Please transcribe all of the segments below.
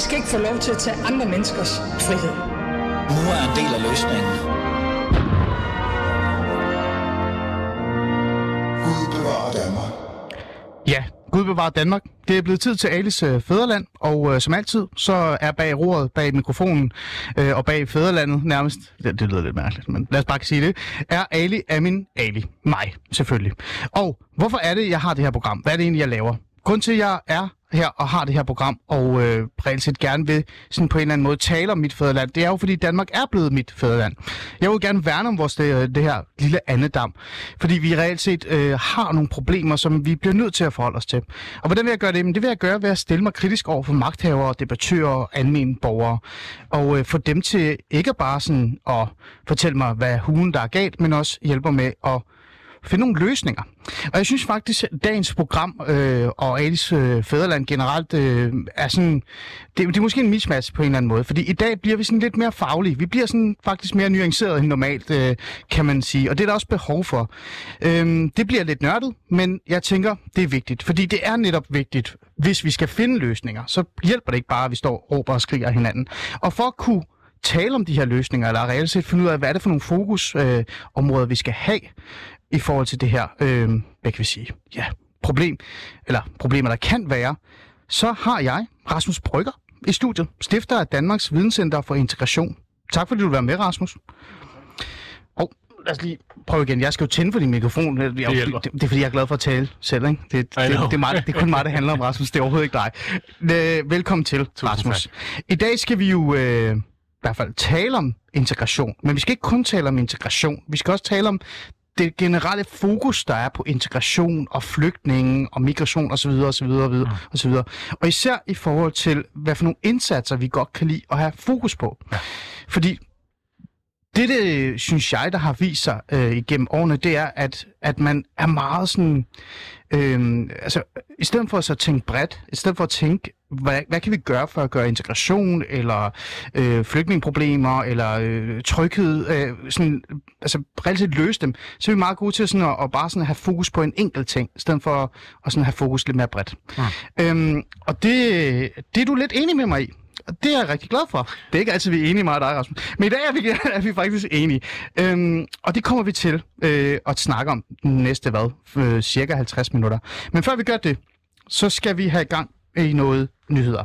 I skal ikke få lov til at tage andre menneskers frihed. Nu er en del af løsningen. Gud bevarer Danmark. Ja, Gud bevarer Danmark. Det er blevet tid til Alis øh, Fæderland, og øh, som altid, så er bag roret, bag mikrofonen øh, og bag Fæderlandet nærmest, det, det lyder lidt mærkeligt, men lad os bare sige det, er Ali Amin Ali. Mig, selvfølgelig. Og hvorfor er det, jeg har det her program? Hvad er det egentlig, jeg laver? Grund til, at jeg er her og har det her program, og øh, reelt set gerne vil sådan på en eller anden måde tale om mit fædreland, det er jo fordi Danmark er blevet mit fædreland. Jeg vil gerne værne om vores det, det her lille andedam, fordi vi reelt set øh, har nogle problemer, som vi bliver nødt til at forholde os til. Og hvordan vil jeg gøre det? Men det vil jeg gøre ved at stille mig kritisk over for magthavere, debattører og almindelige borgere, og øh, få dem til ikke bare sådan at fortælle mig, hvad hulen der er galt, men også hjælpe med at finde nogle løsninger. Og jeg synes faktisk, at dagens program øh, og Alis øh, Fæderland generelt øh, er sådan... Det, det er måske en mismatch på en eller anden måde, fordi i dag bliver vi sådan lidt mere faglige. Vi bliver sådan faktisk mere nuanceret end normalt, øh, kan man sige. Og det er der også behov for. Øh, det bliver lidt nørdet, men jeg tænker, det er vigtigt. Fordi det er netop vigtigt, hvis vi skal finde løsninger. Så hjælper det ikke bare, at vi står og råber og skriger hinanden. Og for at kunne tale om de her løsninger, eller reelt set finde ud af, hvad er det for nogle fokusområder, øh, vi skal have i forhold til det her, øh, hvad kan vi sige, ja, problem, eller problemer, der kan være, så har jeg Rasmus Brygger i studiet, stifter af Danmarks Videnscenter for Integration. Tak fordi du vil være med, Rasmus. Og lad os lige prøve igen. Jeg skal jo tænde for din mikrofon. Jeg, det, hjælper. det, det, er fordi, jeg er glad for at tale selv. Ikke? Det, det, det, det, er meget, det er kun mig, det handler om, Rasmus. Det er overhovedet ikke dig. Øh, velkommen til, Rasmus. I dag skal vi jo øh, i hvert fald tale om integration. Men vi skal ikke kun tale om integration. Vi skal også tale om det generelle fokus, der er på integration og flygtninge og migration osv. osv. osv. osv. Og især i forhold til, hvad for nogle indsatser vi godt kan lide at have fokus på. Fordi det, det synes jeg, der har vist sig øh, igennem årene, det er, at, at man er meget sådan... Øh, altså, i stedet for at så tænke bredt, i stedet for at tænke, hvad, hvad kan vi gøre for at gøre integration, eller øh, flygtningeproblemer, eller øh, tryghed, øh, sådan, altså relativt løse dem, så er vi meget gode til sådan at, at bare sådan have fokus på en enkelt ting, i stedet for at sådan have fokus lidt mere bredt. Mm. Øhm, og det, det er du lidt enig med mig i. Og det er jeg rigtig glad for. Det er ikke altid, vi er enige med dig, Rasmus. Men i dag er vi, er vi faktisk enige. Øhm, og det kommer vi til øh, at snakke om den næste, hvad, øh, cirka 50 minutter. Men før vi gør det, så skal vi have i gang i noget nyheder.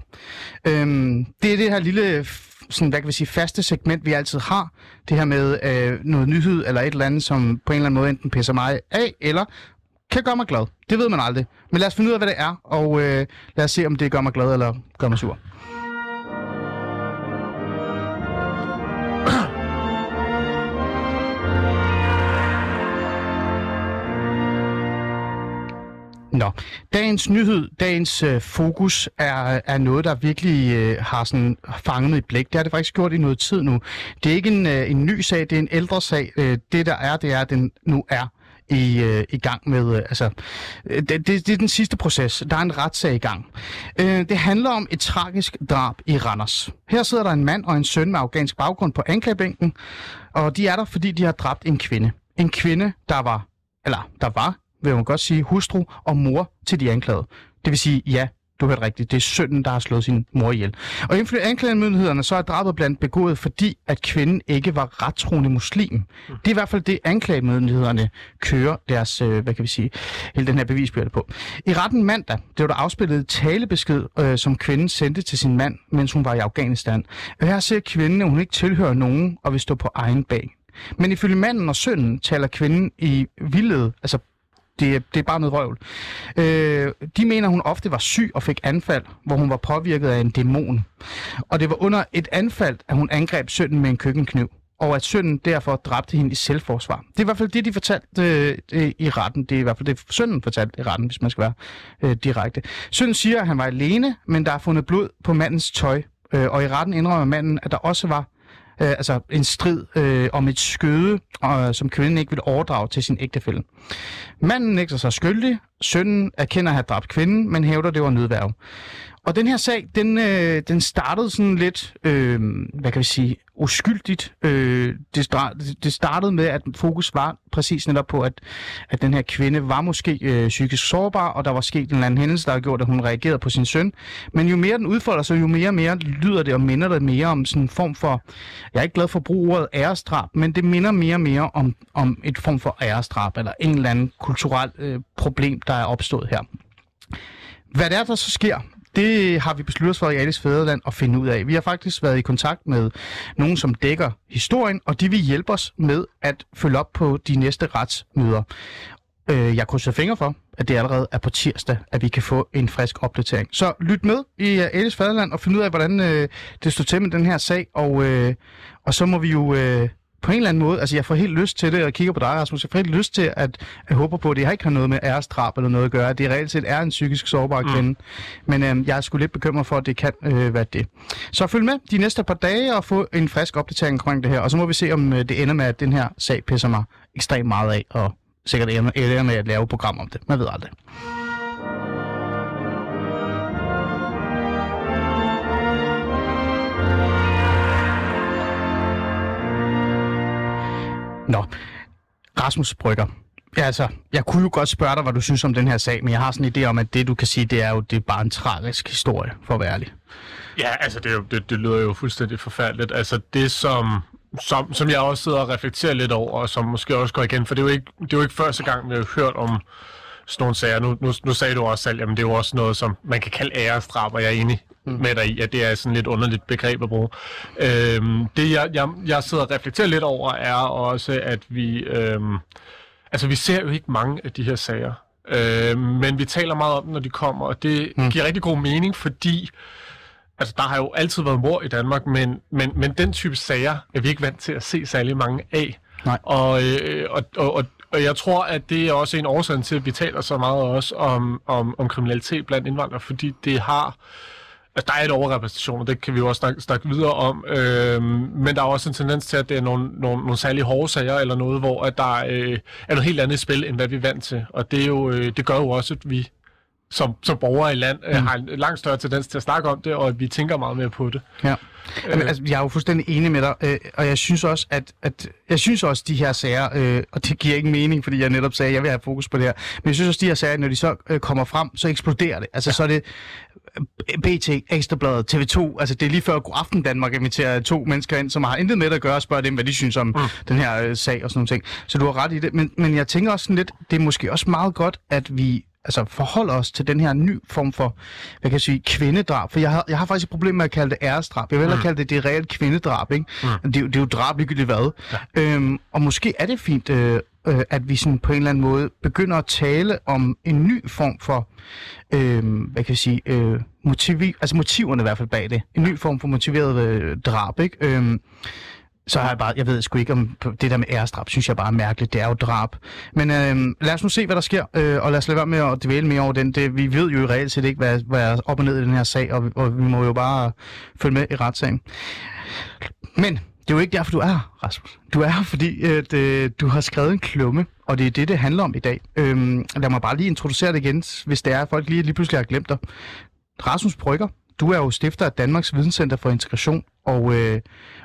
Øhm, det er det her lille sådan, hvad kan vi sige, faste segment, vi altid har. Det her med øh, noget nyhed eller et eller andet, som på en eller anden måde enten pisser mig af, eller kan gøre mig glad. Det ved man aldrig. Men lad os finde ud af, hvad det er, og øh, lad os se, om det gør mig glad eller gør mig sur. Nå, dagens nyhed, dagens øh, fokus er, er noget, der virkelig øh, har sådan fanget i blik. Det har det faktisk gjort i noget tid nu. Det er ikke en, øh, en ny sag, det er en ældre sag. Øh, det der er, det er, at den nu er i, øh, i gang med, øh, altså, øh, det, det, det er den sidste proces. Der er en retssag i gang. Øh, det handler om et tragisk drab i Randers. Her sidder der en mand og en søn med afghansk baggrund på anklagebænken, og de er der, fordi de har dræbt en kvinde. En kvinde, der var, eller der var, vil man godt sige, hustru og mor til de anklagede. Det vil sige, ja, du hørte rigtigt, det er sønnen, der har slået sin mor ihjel. Og ifølge anklagemyndighederne, så er drabet blandt begået, fordi at kvinden ikke var rettroende muslim. Det er i hvert fald det, anklagemyndighederne kører deres, øh, hvad kan vi sige, hele den her bevisbyrde på. I retten mandag, det var der afspillet et talebesked, øh, som kvinden sendte til sin mand, mens hun var i Afghanistan. Og her ser kvinden, at hun ikke tilhører nogen og vil stå på egen bag. Men ifølge manden og sønnen taler kvinden i vildhed, altså det, det er bare noget røvl. Øh, de mener, hun ofte var syg og fik anfald, hvor hun var påvirket af en dæmon. Og det var under et anfald, at hun angreb sønnen med en køkkenkniv og at sønnen derfor dræbte hende i selvforsvar. Det er i hvert fald det, de fortalte øh, øh i retten. Det er i hvert fald det, sønnen fortalte i retten, hvis man skal være øh, direkte. Sønnen siger, at han var alene, men der er fundet blod på mandens tøj. Øh, og i retten indrømmer manden, at der også var øh, altså en strid øh, om et skøde, øh, som kvinden ikke vil overdrage til sin ægtefælle. Manden nægter sig skyldig. Sønnen erkender at have dræbt kvinden, men hævder, det var nødværv og den her sag, den, øh, den startede sådan lidt, øh, hvad kan vi sige, uskyldigt. Øh, det, det startede med, at fokus var præcis netop på, at, at den her kvinde var måske øh, psykisk sårbar, og der var sket en eller anden hændelse, der har gjort, at hun reagerede på sin søn. Men jo mere den udfolder sig, jo mere og mere lyder det og minder det mere om sådan en form for, jeg er ikke glad for at bruge ordet ærestrap, men det minder mere og mere om, om et form for ærestrap, eller en eller anden kulturel øh, problem, der er opstået her. Hvad det er, der så sker, det har vi besluttet os for i Alice Fæderland at finde ud af. Vi har faktisk været i kontakt med nogen, som dækker historien, og de vil hjælpe os med at følge op på de næste retsmøder. Øh, jeg krydser fingre for, at det allerede er på tirsdag, at vi kan få en frisk opdatering. Så lyt med i uh, Alice Fæderland og find ud af, hvordan øh, det står til med den her sag, og, øh, og så må vi jo... Øh, på en eller anden måde, altså jeg får helt lyst til det, og kigger på dig, Rasmus, jeg får helt lyst til at, at håbe på, at det har ikke har noget med ærestrap eller noget at gøre. Det reelt set er en psykisk sårbar mm. kvinde. Men øhm, jeg er sgu lidt bekymret for, at det kan øh, være det. Så følg med de næste par dage og få en frisk opdatering omkring det her, og så må vi se, om øh, det ender med, at den her sag pisser mig ekstremt meget af, og sikkert ender med at lave et program om det. Man ved aldrig. Nå, Rasmus Brygger. Ja, altså, jeg kunne jo godt spørge dig, hvad du synes om den her sag, men jeg har sådan en idé om, at det, du kan sige, det er jo det er bare en tragisk historie, for at være ærlig. Ja, altså, det, er jo, det, det lyder jo fuldstændig forfærdeligt. Altså, det som, som, som jeg også sidder og reflekterer lidt over, og som måske også går igen, for det er jo ikke, det er jo ikke første gang, vi har hørt om sådan nogle sager. Nu, nu, nu sagde du også selv, at det er jo også noget, som man kan kalde ærestrap, og jeg er enig mm. med dig i, at det er sådan lidt underligt begreb at bruge. Øhm, det, jeg, jeg, jeg sidder og reflekterer lidt over, er også, at vi... Øhm, altså, vi ser jo ikke mange af de her sager. Øhm, men vi taler meget om dem, når de kommer, og det mm. giver rigtig god mening, fordi... Altså, der har jo altid været mor i Danmark, men, men, men den type sager er vi ikke vant til at se særlig mange af. Nej. Og, øh, og, og, og, og jeg tror, at det er også en årsag til, at vi taler så meget også om, om, om kriminalitet blandt indvandrere, fordi det har Altså, der er et overrepræsentation, og det kan vi jo også snakke, snakke videre om. Øhm, men der er også en tendens til, at det er nogle, nogle, nogle særlige hårde sager, eller noget, hvor at der øh, er noget helt andet spil, end hvad vi er vant til. Og det, er jo, øh, det gør jo også, at vi som, som borgere i land øh, mm. har en langt større tendens til at snakke om det, og at vi tænker meget mere på det. Ja. Jamen, øh. altså, jeg er jo fuldstændig enig med dig, øh, og jeg synes også, at, at jeg synes også, de her sager, øh, og det giver ikke mening, fordi jeg netop sagde, at jeg vil have fokus på det her, men jeg synes også, de her sager, når de så øh, kommer frem, så eksploderer det. Altså, ja. så er det BT, Ekstrabladet, TV2, altså det er lige før God Aften Danmark inviterer to mennesker ind, som har intet med at gøre, og spørger dem, hvad de synes om mm. den her øh, sag og sådan noget ting. Så du har ret i det, men, men jeg tænker også sådan lidt, det er måske også meget godt, at vi altså forholde os til den her ny form for, hvad kan jeg sige, kvindedrab. For jeg har, jeg har faktisk et problem med at kalde det æresdrab. Jeg vil hellere mm. kalde det det reelt kvindedrab, ikke? Mm. Det, det er jo drab ligegyldigt hvad. Ja. Øhm, og måske er det fint, øh, øh, at vi sådan på en eller anden måde begynder at tale om en ny form for, øh, hvad kan jeg sige, øh, motiv, altså motiverne i hvert fald bag det. En ny form for motiveret øh, drab, ikke? Øh, så har jeg bare, jeg ved sgu ikke om det der med æresdrab, synes jeg bare er mærkeligt. Det er jo drab. Men øh, lad os nu se, hvad der sker, øh, og lad os lade være med at dvæle mere over den. Det, vi ved jo i reelt set ikke, hvad, hvad er op og ned i den her sag, og, og vi må jo bare følge med i retssagen. Men det er jo ikke derfor, du er her, Rasmus. Du er her, fordi at, øh, du har skrevet en klumme, og det er det, det handler om i dag. Øhm, lad mig bare lige introducere det igen, hvis det er, at folk lige, lige pludselig har glemt dig. Rasmus Brygger, du er jo stifter af Danmarks Videnscenter for Integration, og, øh,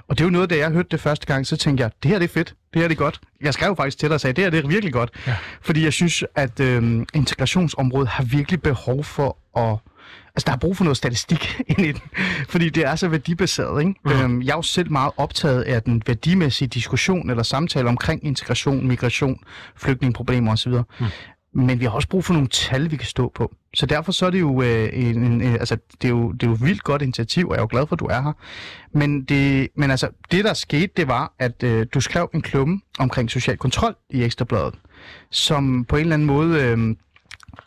og det er jo noget, da jeg hørte det første gang, så tænkte jeg, det her det er fedt, det her det er godt. Jeg skrev faktisk til dig og sagde, det her det er virkelig godt. Ja. Fordi jeg synes, at øh, integrationsområdet har virkelig behov for at Altså, der er brug for noget statistik ind i den, fordi det er så værdibaseret. Ikke? Mm. Øhm, jeg er jo selv meget optaget af den værdimæssige diskussion eller samtale omkring integration, migration, flygtningeproblemer osv. Mm. Men vi har også brug for nogle tal, vi kan stå på. Så derfor så er det jo, øh, en, en, altså, det er jo, det er jo et vildt godt initiativ, og jeg er jo glad for, at du er her. Men, det, men altså, det der skete, det var, at øh, du skrev en klumme omkring social kontrol i Ekstrabladet, som på en eller anden måde øh,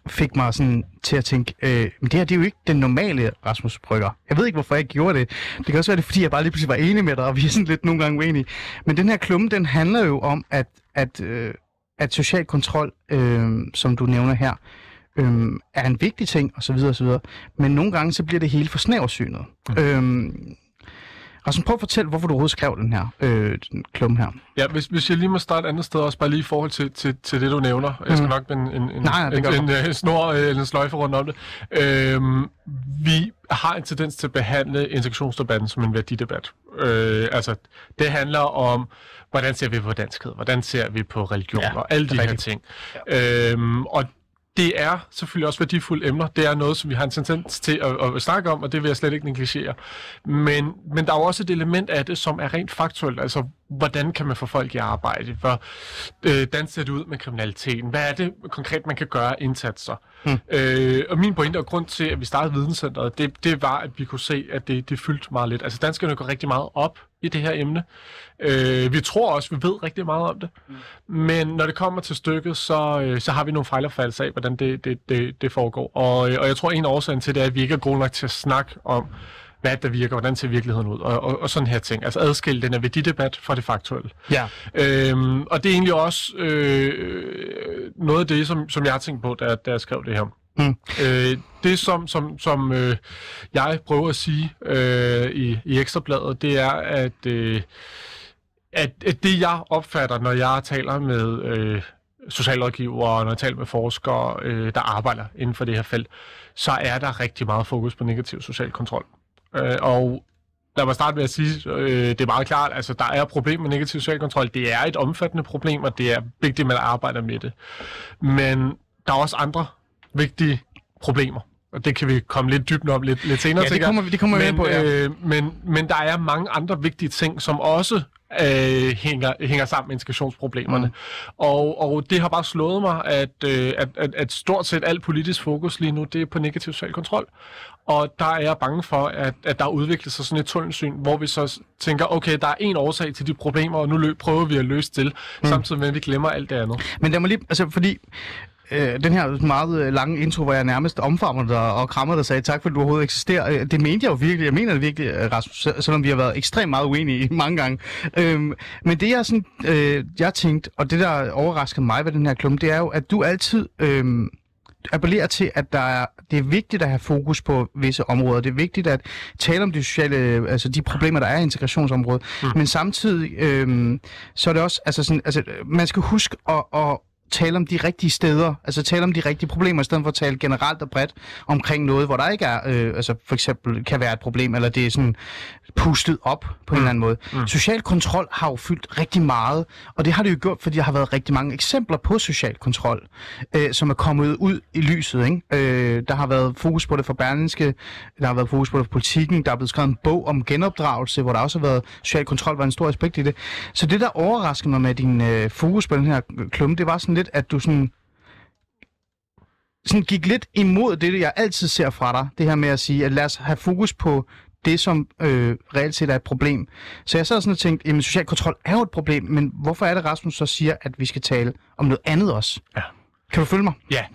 fik mig sådan til at tænke, øh, men det her det er jo ikke den normale Rasmus Brygger. Jeg ved ikke, hvorfor jeg gjorde det. Det kan også være det, fordi jeg bare lige pludselig var enig med dig, og vi er sådan lidt nogle gange uenige. Men den her klumme, den handler jo om, at, at øh, at social kontrol, øh, som du nævner her, øh, er en vigtig ting osv. osv. Men nogle gange så bliver det hele for snæversynet. Mm. Øh, Rasmus, prøv at fortælle, hvorfor du overhovedet skrev den her øh, den klumme her. Ja, hvis, hvis jeg lige må starte et andet sted, også bare lige i forhold til, til, til det, du nævner. Jeg skal Mm. nok med en, en, en, Nej, en, en, en, en snor øh, eller en sløjfe rundt om det. Øhm, vi har en tendens til at behandle integrationsdebatten som en værdidebat. Øh, altså, det handler om, hvordan ser vi på danskhed, hvordan ser vi på religion Ja, ja, og alle de her rigtigt. ting. Ja. Øhm, og det er selvfølgelig også værdifulde emner. Det er noget, som vi har en tendens til at, at snakke om, og det vil jeg slet ikke negligere. Men, men der er jo også et element af det, som er rent faktuelt. Altså, hvordan kan man få folk i arbejde? Øh, hvordan ser det ud med kriminaliteten? Hvad er det konkret, man kan gøre indsatser? Hmm. Øh, og min pointe og grund til, at vi startede videnscenteret, det, det var, at vi kunne se, at det, det fyldte meget lidt. Altså, danskerne går rigtig meget op i det her emne. Øh, vi tror også, vi ved rigtig meget om det. Men når det kommer til stykket, så, øh, så har vi nogle fejlopfattelser af, hvordan det, det, det, det foregår. Og, øh, og jeg tror, en af årsagen til det er, at vi ikke er gode nok til at snakke om, hvad er der virker, hvordan ser virkeligheden ud, og, og, og sådan her ting. Altså adskille den her værdidebat fra det faktuelle. Ja. Øhm, og det er egentlig også øh, noget af det, som, som jeg har tænkt på, da, da jeg skrev det her. Mm. Øh, det, som, som, som øh, jeg prøver at sige øh, i, i Ekstrabladet, det er, at, øh, at, at det, jeg opfatter, når jeg taler med øh, socialrådgivere, når jeg taler med forskere, øh, der arbejder inden for det her felt, så er der rigtig meget fokus på negativ social kontrol. Øh, og lad mig starte med at sige, øh, det er meget klart, altså der er problemer med negativ social kontrol. Det er et omfattende problem, og det er vigtigt, at man arbejder med det. Men der er også andre vigtige problemer. Og det kan vi komme lidt dybt om lidt, lidt senere. Ja, det kommer vi- det kommer vi men, på, ja. øh, men, men der er mange andre vigtige ting, som også øh, hænger, hænger sammen med integrationsproblemerne. Mm. Og, og det har bare slået mig, at, øh, at, at, at stort set alt politisk fokus lige nu, det er på negativ social kontrol. Og der er jeg bange for, at, at der udvikler sig sådan et tunnelsyn, hvor vi så tænker, okay, der er en årsag til de problemer, og nu løb, prøver vi at løse det, mm. samtidig med, at vi glemmer alt det andet. Men lad mig lige, altså fordi øh, den her meget øh, lange intro, hvor jeg nærmest omfavner dig og krammer dig og sagde tak, fordi du overhovedet eksisterer, øh, det mente jeg jo virkelig, jeg mener det virkelig, øh, Rasmus, selv- selvom vi har været ekstremt meget uenige mange gange. Øhm, men det jeg sådan, øh, jeg tænkte, og det der overraskede mig ved den her klum, det er jo, at du altid... Øh, appellerer til, at der er, det er vigtigt at have fokus på visse områder. Det er vigtigt at tale om de sociale, altså de problemer, der er i integrationsområdet. Mm. Men samtidig, øhm, så er det også, altså sådan, altså, man skal huske at, at tale om de rigtige steder, altså tale om de rigtige problemer, i stedet for at tale generelt og bredt omkring noget, hvor der ikke er, øh, altså for eksempel kan være et problem, eller det er sådan pustet op på en eller anden måde. Mm. Social kontrol har jo fyldt rigtig meget, og det har det jo gjort, fordi der har været rigtig mange eksempler på social kontrol, øh, som er kommet ud i lyset. Ikke? Øh, der har været fokus på det for Berlingske, der har været fokus på det for politikken, der er blevet skrevet en bog om genopdragelse, hvor der også har været social kontrol, var en stor aspekt i det. Så det, der overraskede mig med din øh, fokus på den her klumme, det var sådan lidt, at du sådan sådan gik lidt imod det, jeg altid ser fra dig. Det her med at sige, at lad os have fokus på det, som øh, reelt set er et problem. Så jeg sad sådan og tænkte, jamen social kontrol er jo et problem, men hvorfor er det, Rasmus så siger, at vi skal tale om noget andet også? Ja. Kan du følge mig? Ja.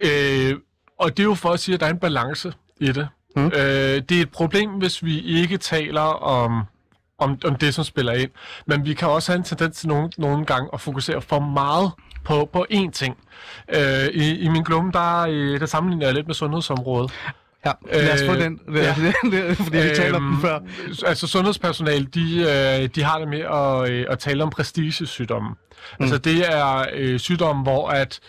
Øh, og det er jo for at sige, at der er en balance i det. Mm. Øh, det er et problem, hvis vi ikke taler om, om, om det, som spiller ind. Men vi kan også have en tendens til nogle, nogle gange at fokusere for meget på, på én ting. Øh, i, I min klumme, der, øh, der sammenligner jeg lidt med sundhedsområdet. Ja, lad os få Øh, den, ja. fordi vi taler om den før. Altså sundhedspersonale, de, øh, de har det med at, øh, at tale om prestigesygdomme. Mm. Altså det er øh, sygdomme, hvor at,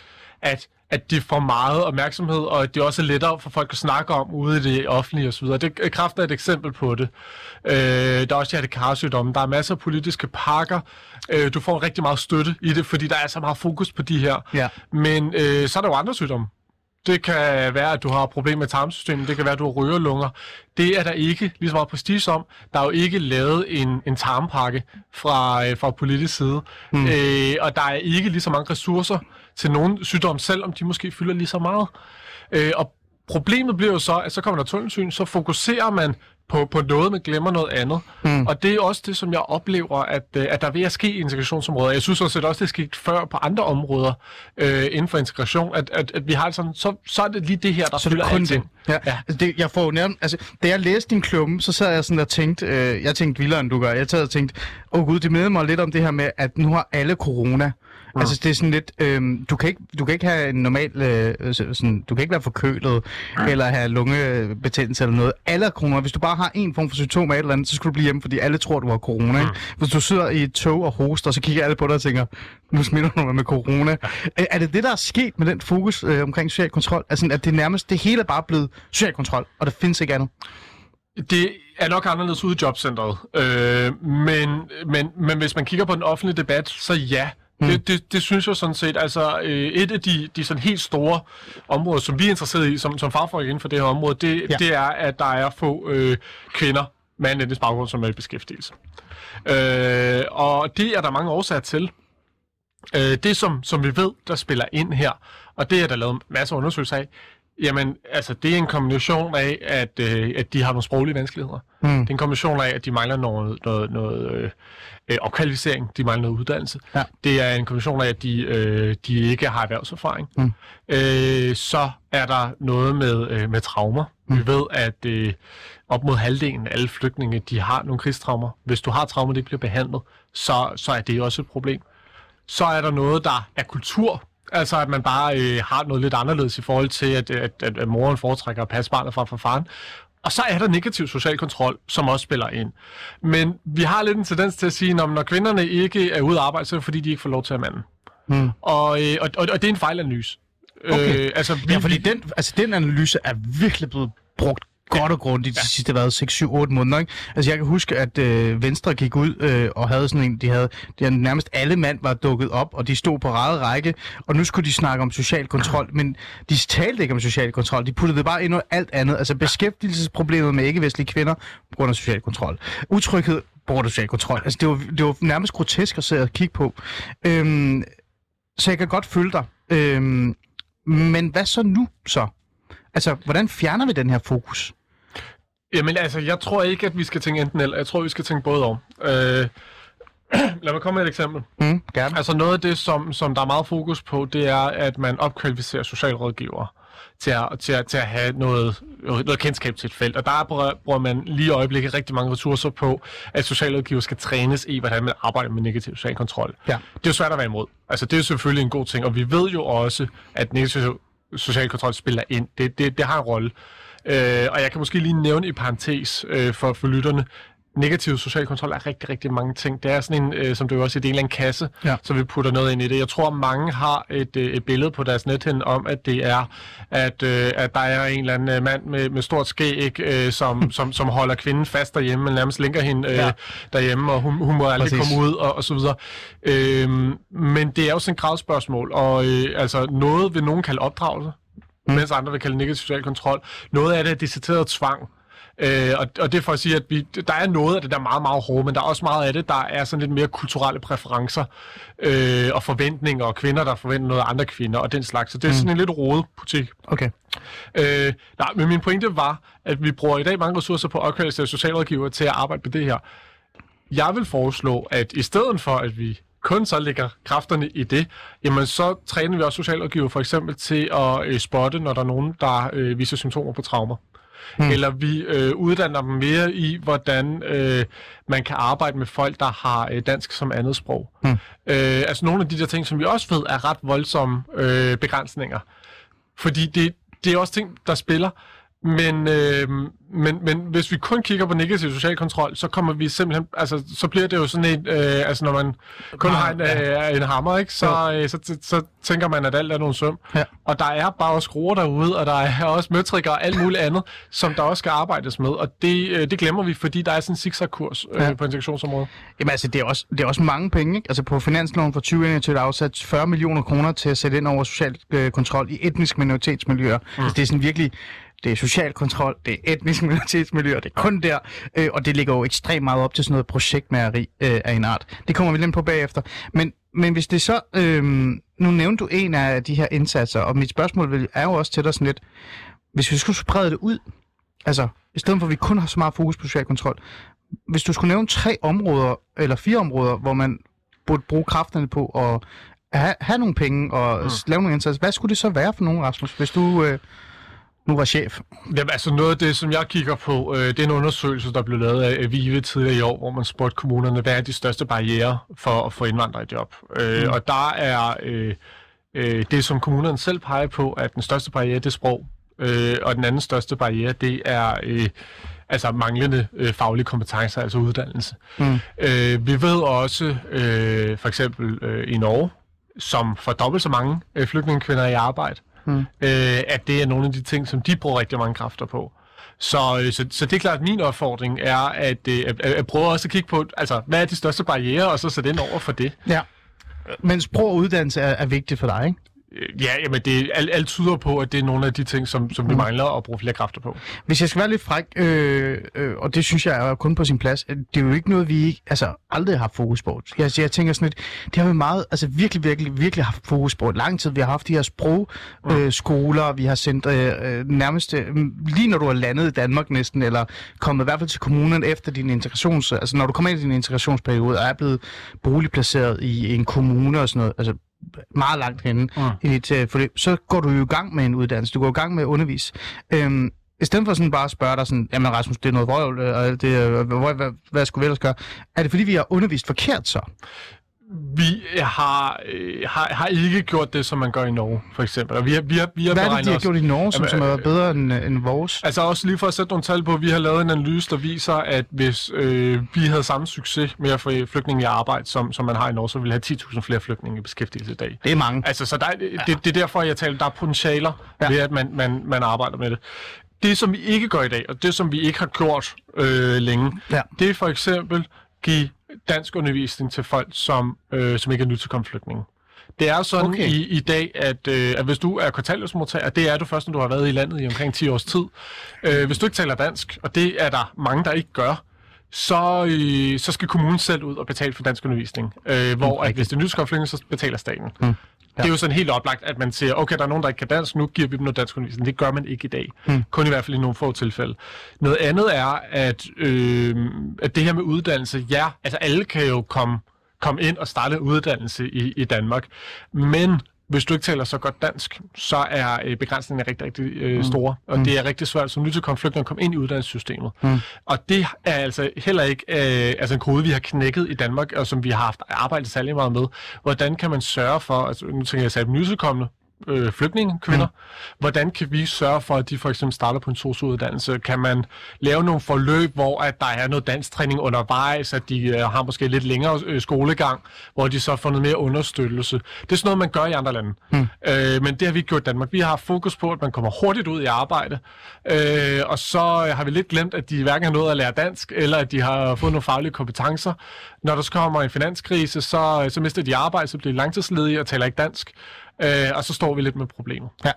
at, at de får meget opmærksomhed, og at det også er lettere for folk at snakke om ude i det offentlige osv. Det kraft er et eksempel på det. Øh, der er også hjertekarsygdomme. Der er masser af politiske pakker. Øh, du får rigtig meget støtte i det, fordi der er så meget fokus på de her. Ja. Men øh, så er der jo andre sygdomme. Det kan være, at du har problemer med tarmsystemet. Det kan være, at du har rygerlunger. Det er der ikke lige så meget prestige om. Der er jo ikke lavet en, en tarmpakke fra, øh, fra politisk side. Mm. Øh, og der er ikke lige så mange ressourcer til nogle sygdomme, selvom de måske fylder lige så meget. Øh, og problemet bliver jo så, at så kommer der tunnelsyn, så fokuserer man på, på noget, men glemmer noget andet. Mm. Og det er også det, som jeg oplever, at, øh, at der er ved at ske i integrationsområder. Jeg synes også, at det er sket før på andre områder øh, inden for integration, at, at, at vi har sådan, så, så er det lige det her, der Så fylder er kun alting. det. Ja. Ja. Altså, det, jeg får nærmest, altså, da jeg læste din klumme, så sad jeg sådan og tænkte, øh, jeg tænkte vildere end du gør, jeg sad og tænkte, åh oh, gud, det minder mig lidt om det her med, at nu har alle corona, Mm. Altså det er sådan lidt, øhm, du, kan ikke, du kan ikke have en normal, øh, så- sådan, du kan ikke være forkølet, mm. eller have lungebetændelse eller noget. Alle corona. Hvis du bare har en form for symptom af et eller andet, så skal du blive hjemme, fordi alle tror, du har corona. Ikke? Hvis du sidder i et tog og hoster, så kigger alle på dig og tænker, nu smitter du mig med corona. Er, er det det, der er sket med den fokus øh, omkring social kontrol? Altså at det nærmest, det hele er bare blevet social kontrol, og der findes ikke andet? Det er nok anderledes ude i jobcentret. Øh, men, men, men hvis man kigger på den offentlige debat, så ja. Mm. Det, det, det synes jeg sådan set, altså øh, et af de, de sådan helt store områder, som vi er interesseret i som, som fagfolk inden for det her område, det, Ja. det er, at der er få øh, kvinder med anden etnisk baggrund, som er i beskæftigelse. Øh, og det er der mange årsager til. Øh, det, som, som vi ved, der spiller ind her, og det er der lavet masser af undersøgelser af, jamen, altså, det er en kombination af, at, øh, at de har nogle sproglige vanskeligheder. Mm. Det er en kombination af, at de mangler noget, noget, noget øh, øh, opkvalificering, de mangler noget uddannelse. Ja. Det er en kombination af, at de, øh, de ikke har erhvervserfaring. Mm. Øh, så er der noget med, øh, med traumer. Mm. Vi ved, at øh, op mod halvdelen af alle flygtninge, de har nogle krigstraumer. Hvis du har traumer, det ikke bliver behandlet, så, så er det også et problem. Så er der noget, der er kultur. Altså, at man bare øh, har noget lidt anderledes i forhold til, at, at, at, at moren foretrækker at passe barnet fra, fra faren. Og så er der negativ social kontrol, som også spiller ind. Men vi har lidt en tendens til at sige, at når kvinderne ikke er ude at arbejde, så er det fordi, de ikke får lov til at manden. Mm. Og, øh, og, og, og det er en fejlanalyse. Okay. Øh, altså, vi, Ja, fordi vi- den, altså, den analyse er virkelig blevet brugt godt og grundigt de sidste hvad, 6, 7, 8 måneder. Ikke? Altså jeg kan huske, at øh, Venstre gik ud øh, og havde sådan en, de havde, de havde nærmest alle mand var dukket op, og de stod på rette række, og nu skulle de snakke om social kontrol, men de talte ikke om social kontrol, de puttede det bare ind i alt andet. Altså beskæftigelsesproblemet med ikke-vestlige kvinder på grund af social kontrol. Utryghed på grund af social kontrol. Altså det var, det var nærmest grotesk at sidde og kigge på. Øhm, så jeg kan godt følge dig. Øhm, men hvad så nu så? Altså, hvordan fjerner vi den her fokus? Jamen altså, jeg tror ikke, at vi skal tænke enten eller. Jeg tror, vi skal tænke både om. Øh, lad mig komme med et eksempel. Mm, gerne. Altså noget af det, som, som der er meget fokus på, det er, at man opkvalificerer socialrådgivere til at, til at, til at have noget, noget kendskab til et felt. Og der bruger, man lige i øjeblikket rigtig mange ressourcer på, at socialrådgiver skal trænes i, hvordan man arbejder med negativ social kontrol. Ja. Det er jo svært at være imod. Altså det er selvfølgelig en god ting, og vi ved jo også, at negativ social kontrol spiller ind. Det, det, det har en rolle. Øh, og jeg kan måske lige nævne i parentes øh, for, for lytterne, negativ social kontrol er rigtig, rigtig mange ting. Det er sådan en, øh, som du jo også siger, del af en kasse, Ja. så vi putter noget ind i det. Jeg tror, mange har et, øh, et billede på deres nethænde om, at det er, at, øh, at der er en eller anden øh, mand med, med stort skæg, øh, som, som, som holder kvinden fast derhjemme, men nærmest linker hende øh, Ja. derhjemme, og hun, hun må aldrig Præcis. komme ud, og, og så videre. Øhm, men det er jo sådan et gradspørgsmål, og øh, altså noget vil nogen kalde opdragelse, mm. mens andre vil kalde negativ social kontrol. Noget af det er decideret tvang. Øh, og, og det er for at sige, at vi, der er noget af det, der er meget, meget hårdt, men der er også meget af det, der er sådan lidt mere kulturelle præferencer øh, og forventninger, og kvinder, der forventer noget af andre kvinder, og den slags. Så det er sådan en lidt rodet butik. Okay. Øh, nej, men min pointe var, at vi bruger i dag mange ressourcer på at opkvalificere socialrådgivere til at arbejde med det her. Jeg vil foreslå, at i stedet for, at vi kun så lægger kræfterne i det, jamen så træner vi også socialrådgiver for eksempel til at øh, spotte, når der er nogen, der øh, viser symptomer på traumer. Hmm. Eller vi øh, uddanner dem mere i, hvordan øh, man kan arbejde med folk, der har øh, dansk som andet sprog. Hmm. Øh, altså nogle af de der ting, som vi også ved er ret voldsomme øh, begrænsninger. Fordi det, det er også ting, der spiller. Men, øh, men, men hvis vi kun kigger på negativ social kontrol, så kommer vi simpelthen, altså, så bliver det jo sådan en, øh, altså når man kun har en, øh, en hammer, ikke, så, øh, så, så, så tænker man, at alt er nogle søm. Ja. Og der er bare også skruer derude, og der er også møtrikker og alt muligt andet, som der også skal arbejdes med. Og det, øh, det glemmer vi, fordi der er sådan en zigzag-kurs øh, Ja. på integrationsområdet. Jamen altså, det er, også, det er også mange penge, ikke? Altså på finansloven for 2021 er der afsat 40 millioner kroner til at sætte ind over social øh, kontrol i etniske minoritetsmiljøer. Mm. Altså det er sådan virkelig, det er social kontrol, det er etniske minoritetsmiljøer, det er kun der, øh, og det ligger jo ekstremt meget op til sådan noget projektmæreri øh, af en art. Det kommer vi lidt på bagefter. Men, men hvis det så, øh, nu nævnte du en af de her indsatser, og mit spørgsmål vil- er jo også til dig sådan lidt, hvis vi skulle sprede det ud, altså i stedet for at vi kun har så meget fokus på social kontrol, hvis du skulle nævne tre områder, eller fire områder, hvor man burde bruge kræfterne på at have, have nogle penge og mm. lave nogle indsatser, hvad skulle det så være for nogen, Rasmus, hvis du... Øh, nu var chef? Jamen, altså noget af det, som jeg kigger på, øh, det er en undersøgelse, der blev lavet af VIVE tidligere i år, hvor man spurgte kommunerne, hvad er de største barriere for at få indvandrere i job. Øh, Mm. Og der er øh, øh, det, som kommunerne selv peger på, at den største barriere, det er sprog. Øh, og den anden største barriere, det er øh, altså manglende øh, faglige kompetencer, altså uddannelse. Mm. Øh, vi ved også, øh, for eksempel øh, i Norge, som får dobbelt så mange øh, flygtningekvinder i arbejde, Mm. øh, at det er nogle af de ting, som de bruger rigtig mange kræfter på. Så, øh, så, så det er klart, at min opfordring er at, øh, at, at prøve også at kigge på, altså, hvad er de største barriere, og så sætte ind over for det. Ja. Men sprog og uddannelse er, er vigtigt for dig, ikke? Øh, Ja, jamen det, alt, alt tyder på, at det er nogle af de ting, som, som vi mangler at bruge flere kræfter på. Hvis jeg skal være lidt fræk, øh, øh, og det synes jeg er kun på sin plads, at det er jo ikke noget, vi ikke, altså, aldrig har haft fokus på. Jeg, jeg tænker sådan lidt, det har vi meget, altså virkelig, virkelig, virkelig haft fokus på. Lang tid, vi har haft de her sprogskoler, øh, skoler, vi har sendt øh, øh, nærmest, øh, lige når du er landet i Danmark næsten, eller kommet i hvert fald til kommunen efter din integrations, altså når du kommer ind i din integrationsperiode, og er blevet boligplaceret i en kommune og sådan noget, altså meget langt henne Mm. i dit øh, forløb, så går du jo i gang med en uddannelse. Du går i gang med at undervise. Øhm, i stedet for sådan bare at spørge dig sådan, jamen Rasmus, det er noget vrøvl, øh, og det, øh, hvad, hvad, hvad skulle vi ellers gøre? Er det fordi, vi har undervist forkert så? Vi har, øh, har, har ikke gjort det, som man gør i Norge, for eksempel. Og vi har, vi har, vi har Hvad er det, de har gjort i Norge, som, Jamen, som er øh, bedre end, end vores? Altså også lige for at sætte nogle tal på, vi har lavet en analyse, der viser, at hvis øh, vi havde samme succes med at få flygtninge i arbejde, som, som man har i Norge, så ville vi have 10.000 flere flygtninge i beskæftigelse i dag. Det er mange. Altså, så der, er- det, det er derfor, jeg taler, der er potentialer Ja. ja. ved, at man, man, man arbejder med det. Det, som vi ikke gør i dag, og det, som vi ikke har gjort øh, længe, Ja. det er for eksempel give dansk undervisning til folk, som, øh, som ikke er nytilkomne flygtninge. Det er sådan okay. i, i dag, at, øh, at hvis du er kontanthjælpsmodtager, det er du først, når du har været i landet i omkring 10 års tid. Øh, hvis du ikke taler dansk, og det er der mange, der ikke gør, så, øh, så skal kommunen selv ud og betale for dansk undervisning. Øh, hvor at hvis det er flygtninge, så betaler staten. Mm. Det er jo sådan helt oplagt, at man siger, okay, der er nogen, der ikke kan dansk, nu giver vi dem noget dansk undervisning. Det gør man ikke i dag. Mm. Kun i hvert fald i nogle få tilfælde. Noget andet er, at, øh, at det her med uddannelse, ja, altså alle kan jo komme, komme ind og starte uddannelse i, i Danmark, men hvis du ikke taler så godt dansk, så er øh, begrænsningerne rigtig, rigtig øh, store, og det er rigtig svært som nytilkommen flygtning at komme ind i uddannelsessystemet. Mm. Og det er altså heller ikke øh, altså en kode, vi har knækket i Danmark, og som vi har haft arbejdet særlig meget med. Hvordan kan man sørge for, altså nu tænker jeg særligt nytilkommende, øh, flygtninge, kvinder. Mm. Hvordan kan vi sørge for, at de for eksempel starter på en sosu-uddannelse? Kan man lave nogle forløb, hvor at der er noget dansktræning undervejs, at de øh, har måske lidt længere øh, skolegang, hvor de så får noget mere understøttelse? Det er sådan noget, man gør i andre lande. Mm. Øh, men det har vi gjort i Danmark. Vi har fokus på, at man kommer hurtigt ud i arbejde, øh, og så har vi lidt glemt, at de hverken har nået at lære dansk, eller at de har fået nogle faglige kompetencer. Når der så kommer en finanskrise, så, så mister de arbejde, så bliver de langtidsledige og taler ikke dansk. Øh, og så står vi lidt med problemer. Ja,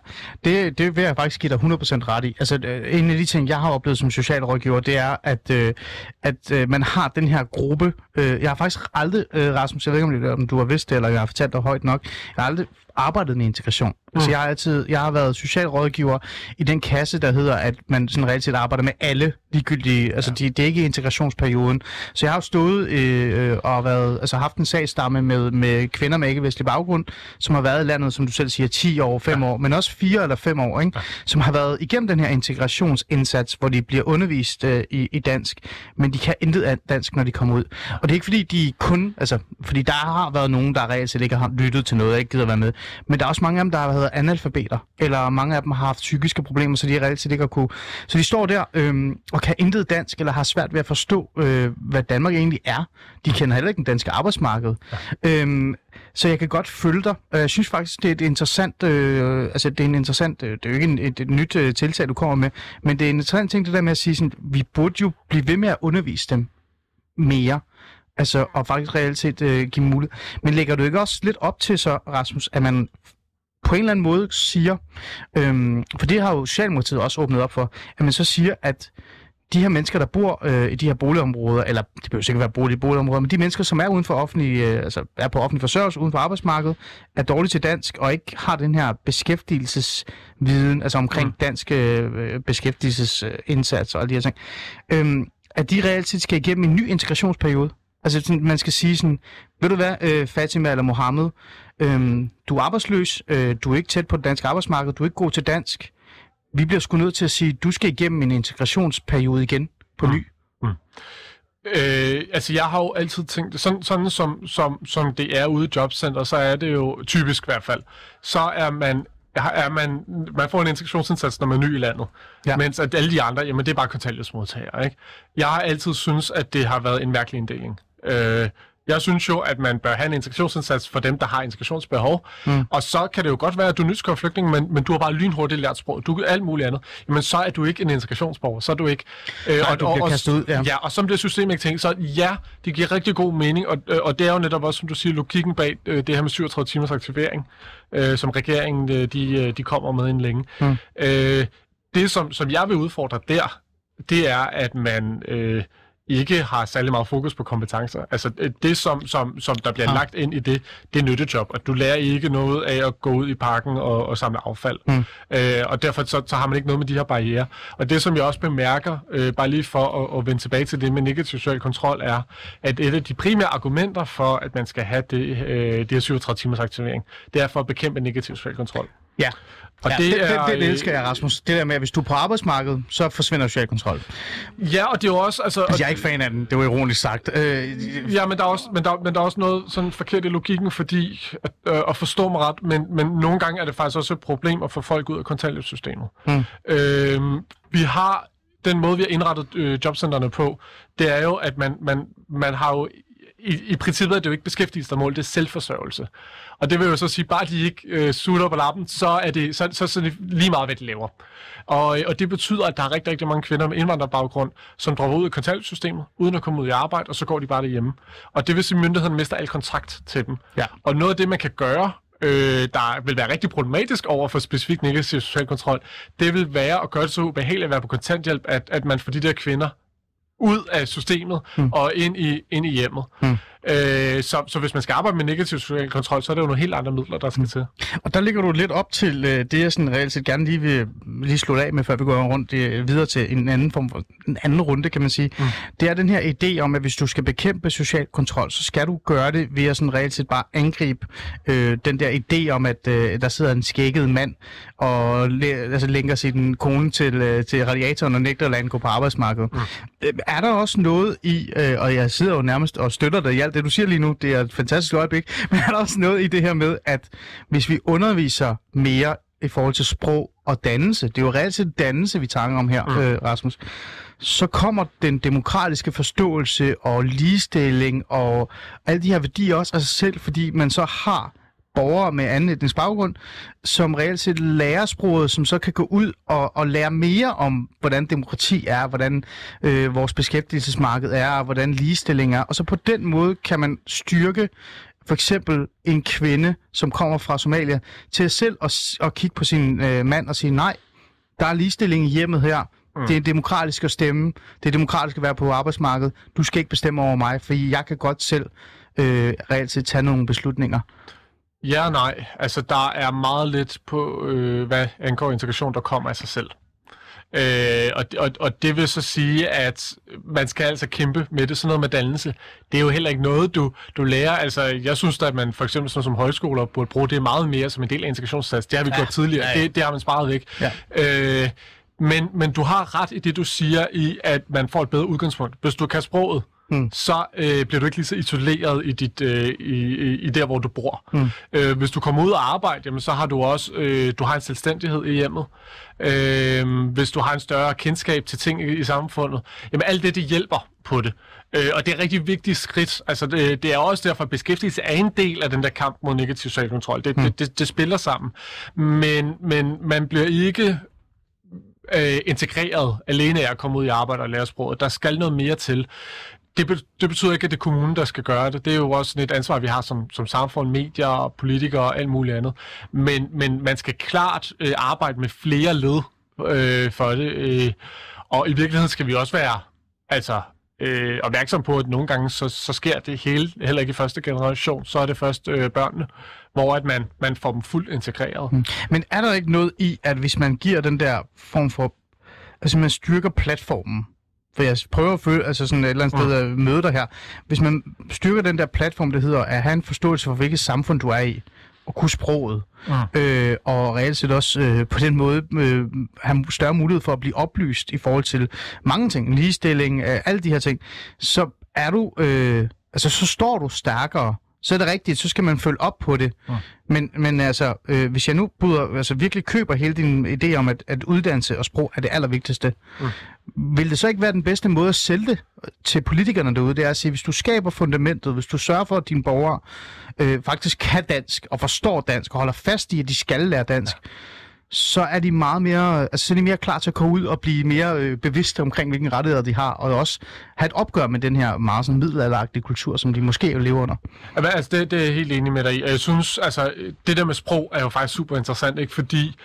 det, det vil jeg faktisk give dig 100% ret i. Altså, øh, en af de ting, jeg har oplevet som socialrådgiver, det er, at, øh, at øh, man har den her gruppe. Øh, jeg har faktisk aldrig, øh, Rasmus, jeg ved ikke, om, om du har vidst det, eller jeg har fortalt dig højt nok, jeg har aldrig arbejdet med integration. Mm. Altså, jeg har altid, jeg har været socialrådgiver i den kasse, der hedder, at man sådan reelt set arbejder med alle ligegyldige, altså de, det er ikke integrationsperioden. Så jeg har jo stået øh, og været, altså haft en sagsstamme med, med kvinder med ikke-vestlig baggrund, som har været i landet, som du selv siger, 10 år, 5 ja. år, men også 4 eller 5 år, ikke? Ja. som har været igennem den her integrationsindsats, hvor de bliver undervist øh, i, i dansk, men de kan intet af dansk, når de kommer ud. Og det er ikke fordi, de kun, altså, fordi der har været nogen, der reelt set ikke har lyttet til noget, og ikke gider være med, men der er også mange af dem, der har været analfabeter, eller mange af dem har haft psykiske problemer, så de reelt set ikke har kunne. Så de står der øhm, og kan intet dansk, eller har svært ved at forstå, øh, hvad Danmark egentlig er. De kender heller ikke den danske arbejdsmarked. Ja. Øhm, så jeg kan godt følge dig. Jeg synes faktisk, det er et interessant, øh, altså det er en interessant, øh, det er jo ikke en, et, et nyt øh, tiltag, du kommer med, men det er en interessant ting, det der med at sige sådan, vi burde jo blive ved med at undervise dem mere. Altså, og faktisk reelt set øh, give mulighed. Men lægger du ikke også lidt op til så, Rasmus, at man på en eller anden måde siger, øhm, for det har jo Socialdemokratiet også åbnet op for, at man så siger, at de her mennesker, der bor øh, i de her boligområder, eller det behøver sikkert være bolig, boligområder, men de mennesker, som er uden for offentlig, øh, altså er på offentlig forsørgelse, uden for arbejdsmarkedet, er dårlige til dansk, og ikke har den her beskæftigelsesviden, altså omkring Mm. dansk øh, beskæftigelsesindsats og alle de her ting, øhm, at de reelt set skal igennem en ny integrationsperiode. Altså sådan, man skal sige sådan, ved du hvad, øh, Fatima eller Mohammed, øhm, du er arbejdsløs, øh, du er ikke tæt på det danske arbejdsmarked, du er ikke god til dansk, vi bliver sgu nødt til at sige, du skal igennem en integrationsperiode igen på ny. Øh, altså, jeg har jo altid tænkt, sådan, sådan som, som, som det er ude i jobcenter, så er det jo typisk i hvert fald, så er man er man, man får en integrationsindsats, når man er ny i landet. Ja. Mens at alle de andre, jamen det er bare kontanthjælpsmodtagere. Ikke? Jeg har altid synes, at det har været en mærkelig inddeling. Øh, jeg synes jo, at man bør have en integrationsindsats for dem, der har integrationsbehov. Mm. Og så kan det jo godt være, at du er flygtning, men, men du har bare lynhurtigt lært sprog. Du er alt muligt andet. Jamen så er du ikke en integrationsborger. Så er du ikke... Øh, Nej, du bliver kastet ud, ja. ja. og som det system ikke tænker, så ja, det giver rigtig god mening. Og, øh, og det er jo netop også, som du siger, logikken bag øh, det her med 37 timers aktivering, øh, som regeringen øh, de, øh, de kommer med en længe. Mm. Øh, det, som, som jeg vil udfordre der, det er, at man... Øh, ikke har særlig meget fokus på kompetencer. Altså øh, det, som, som, som der bliver ja. lagt ind i det, det er nyttejob, og du lærer ikke noget af at gå ud i parken og, og samle affald. Mm. Øh, og derfor så, så har man ikke noget med de her barriere. Og det, som jeg også bemærker, øh, bare lige for at, at vende tilbage til det med negativ social kontrol, er, at et af de primære argumenter for, at man skal have det, øh, det her 37 timers aktivering, det er for at bekæmpe negativ social kontrol. Ja. Og ja, det det, er, det, det, elsker jeg, Rasmus. Det der med, at hvis du er på arbejdsmarkedet, så forsvinder social kontrol. Ja, og det er jo også... Altså, Altså, jeg er ikke fan af den. Det var ironisk sagt. Øh, Ja, men der, er også, men, der, men der er også noget sådan forkert i logikken, fordi, at, øh, at forstå mig ret, men, men nogle gange er det faktisk også et problem at få folk ud af kontanthjælpssystemet. Mm. Øh, vi har den måde, vi har indrettet øh, jobcentrene på, det er jo, at man, man, man har jo i, i princippet er det jo ikke beskæftigelsesmål, det er selvforsørgelse. Og det vil jo så sige, bare de ikke øh, sutter på lappen, så er det, så, så, så det lige meget, hvad de laver. Og, og det betyder, at der er rigtig, rigtig mange kvinder med indvandrerbaggrund, som dropper ud af kontanthjælpssystemet, uden at komme ud i arbejde, og så går de bare derhjemme. Og det vil sige, at myndighederne mister al kontrakt til dem. Ja. Og noget af det, man kan gøre, øh, der vil være rigtig problematisk over for specifikt negativ social kontrol, det vil være at gøre det så ubehageligt at være på kontanthjælp, at, at man får de der kvinder ud af systemet mm. og ind i, ind i hjemmet. Mm. Øh, så, så hvis man skal arbejde med negativ social kontrol, så er det jo nogle helt andre midler, der skal mm. til. Og der ligger du lidt op til øh, det, jeg sådan reelt set gerne lige vil lige slutte af med, før vi går rundt øh, videre til en anden form for en anden runde, kan man sige. Mm. Det er den her idé om, at hvis du skal bekæmpe social kontrol, så skal du gøre det ved at sådan reelt set bare angribe øh, den der idé om, at øh, der sidder en skækket mand og læ- altså, lænker sin kone til, øh, til radiatoren og nægter at lade gå på arbejdsmarkedet. Mm. Øh, er der også noget i, øh, og jeg sidder jo nærmest og støtter dig i alt det, du siger lige nu, det er et fantastisk øjeblik, men er der også noget i det her med, at hvis vi underviser mere i forhold til sprog og dannelse, det er jo reelt set dannelse, vi taler om her, mm. øh, Rasmus, så kommer den demokratiske forståelse og ligestilling og alle de her værdier også af sig selv, fordi man så har borgere med anden etnisk baggrund, som reelt set lærer sproget, som så kan gå ud og, og lære mere om, hvordan demokrati er, hvordan øh, vores beskæftigelsesmarked er, og hvordan ligestilling er. Og så på den måde kan man styrke for eksempel en kvinde, som kommer fra Somalia, til selv at, at kigge på sin øh, mand og sige, nej, der er ligestilling i hjemmet her. Mm. Det er demokratisk at stemme. Det er demokratisk at være på arbejdsmarkedet. Du skal ikke bestemme over mig, for jeg kan godt selv øh, reelt set tage nogle beslutninger. Ja nej. Altså, der er meget lidt på, øh, hvad angår integration, der kommer af sig selv. Øh, og, og, og det vil så sige, at man skal altså kæmpe med det. Sådan noget med dannelse, det er jo heller ikke noget, du, du lærer. Altså, jeg synes da, at man for eksempel sådan som højskoler burde bruge det meget mere som en del af integrationssats. Det har vi ja, gjort tidligere. Ja, ja. Det, det har man sparet væk. Ja. Øh, men, men du har ret i det, du siger, i at man får et bedre udgangspunkt. Hvis du kan sproget, mm. så øh, bliver du ikke lige så isoleret i, dit, øh, i, i, der, hvor du bor. Mm. Øh, hvis du kommer ud og arbejde, jamen, så har du også øh, du har en selvstændighed i hjemmet. Øh, hvis du har en større kendskab til ting i, i samfundet, jamen alt det, det hjælper på det. Øh, og det er et rigtig vigtigt skridt. Altså, det, det er også derfor, at beskæftigelse er en del af den der kamp mod negativ social kontrol. Det, mm. det, det, det spiller sammen. Men, men man bliver ikke øh, integreret alene af at komme ud i arbejde og lære sproget. Der skal noget mere til. Det, be, det betyder ikke, at det er kommunen, der skal gøre det. Det er jo også sådan et ansvar, vi har som, som samfund, medier, politikere og alt muligt andet. Men, men man skal klart øh, arbejde med flere led øh, for det. Øh, og i virkeligheden skal vi også være altså, øh, opmærksom på, at nogle gange så, så sker det hele, heller ikke i første generation, så er det først øh, børnene, hvor at man, man får dem fuldt integreret. Mm. Men er der ikke noget i, at hvis man giver den der form for... Altså man styrker platformen, for jeg prøver at føle, altså sådan et eller andet sted at møde dig her. Hvis man styrker den der platform, det hedder at have en forståelse for, hvilket samfund du er i, at kunne sproget, mm. øh, og reelt set også øh, på den måde øh, have større mulighed for at blive oplyst i forhold til mange ting, ligestilling, øh, alle de her ting, så er du, øh, altså så står du stærkere så er det rigtigt, så skal man følge op på det. Ja. Men, men altså, øh, hvis jeg nu bryder, altså virkelig køber hele din idé om, at, at uddannelse og sprog er det allervigtigste, mm. vil det så ikke være den bedste måde at sælge det til politikerne derude? Det er at sige, hvis du skaber fundamentet, hvis du sørger for, at dine borgere øh, faktisk kan dansk og forstår dansk og holder fast i, at de skal lære dansk, ja så er de meget mere, altså så er de mere klar til at komme ud og blive mere øh, bevidste omkring, hvilke rettigheder de har, og også have et opgør med den her meget sådan middelalderagtige kultur, som de måske jo lever under. Ja, altså, det, det er jeg helt enig med dig i. Jeg synes, altså, det der med sprog er jo faktisk super interessant, ikke? fordi